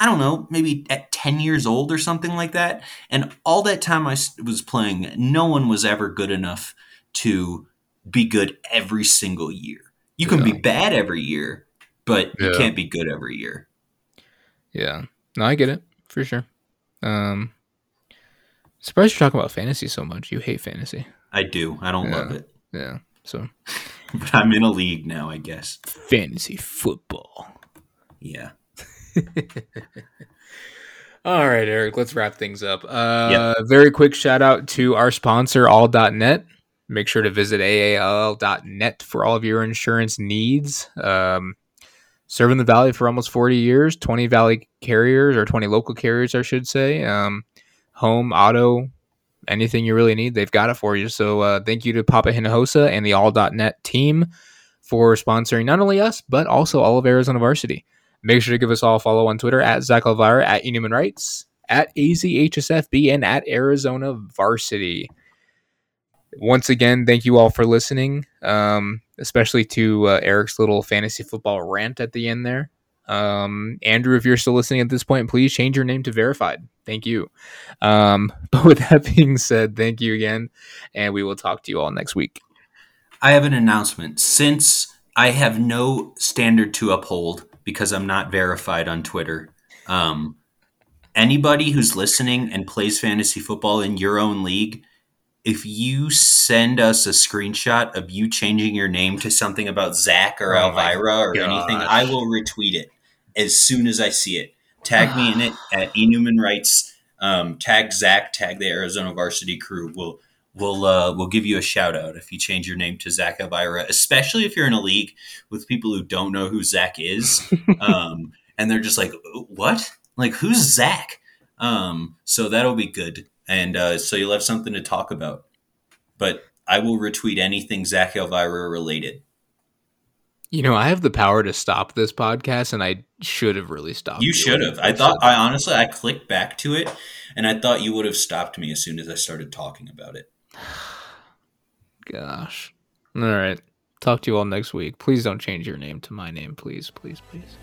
I don't know, maybe at 10 years old or something like that. And all that time I was playing, no one was ever good enough to be good every single year. You can Yeah. be bad every year, but you can't be good every year. yeah, no, I get it for sure. Um, surprised you're talking about fantasy so much. You hate fantasy. I do. I don't love it. Yeah. So But I'm in a league now, I guess. fantasy football. Yeah. All right, Eric, let's wrap things up. Uh, Very quick shout out to our sponsor, all.net. Make sure to visit aal.net for all of your insurance needs. Um, serving the Valley for almost 40 years, 20 Valley carriers, or 20 local carriers, I should say. Um, home, auto, anything you really need, they've got it for you. So uh, thank you to Papa Hinojosa and the all.net team for sponsoring not only us, but also all of Arizona Varsity. Make sure to give us all a follow on Twitter at Zach Elvira, at Inhuman Rights, at AZHSFB, and at Arizona Varsity. Once again, thank you all for listening, um, especially to uh, Eric's little fantasy football rant at the end there. Um, Andrew, if you're still listening at this point, please change your name to verified. Thank you. Um, but with that being said, thank you again, and we will talk to you all next week. I have an announcement. Since I have no standard to uphold because I'm not verified on Twitter, um, anybody who's listening and plays fantasy football in your own league, if you send us a screenshot of you changing your name to something about Zach or Oh Elvira or anything. I will retweet it as soon as I see it. Tag me in it at Inhuman Rights. Um, tag Zach. Tag the Arizona Varsity Crew. We'll we'll uh, we'll give you a shout out if you change your name to Zach Elvira, especially if you're in a league with people who don't know who Zach is, um, and they're just like, "What? Like who's Zach?" Um, so that'll be good, and uh, so you'll have something to talk about. But I will retweet anything Zach Elvira related. You know, I have the power to stop this podcast, and I should have really stopped. You should have. I thought. I honestly, I clicked back to it, and I thought you would have stopped me as soon as I started talking about it. Gosh. All right. Talk to you all next week. Please don't change your name to my name, please, please, please.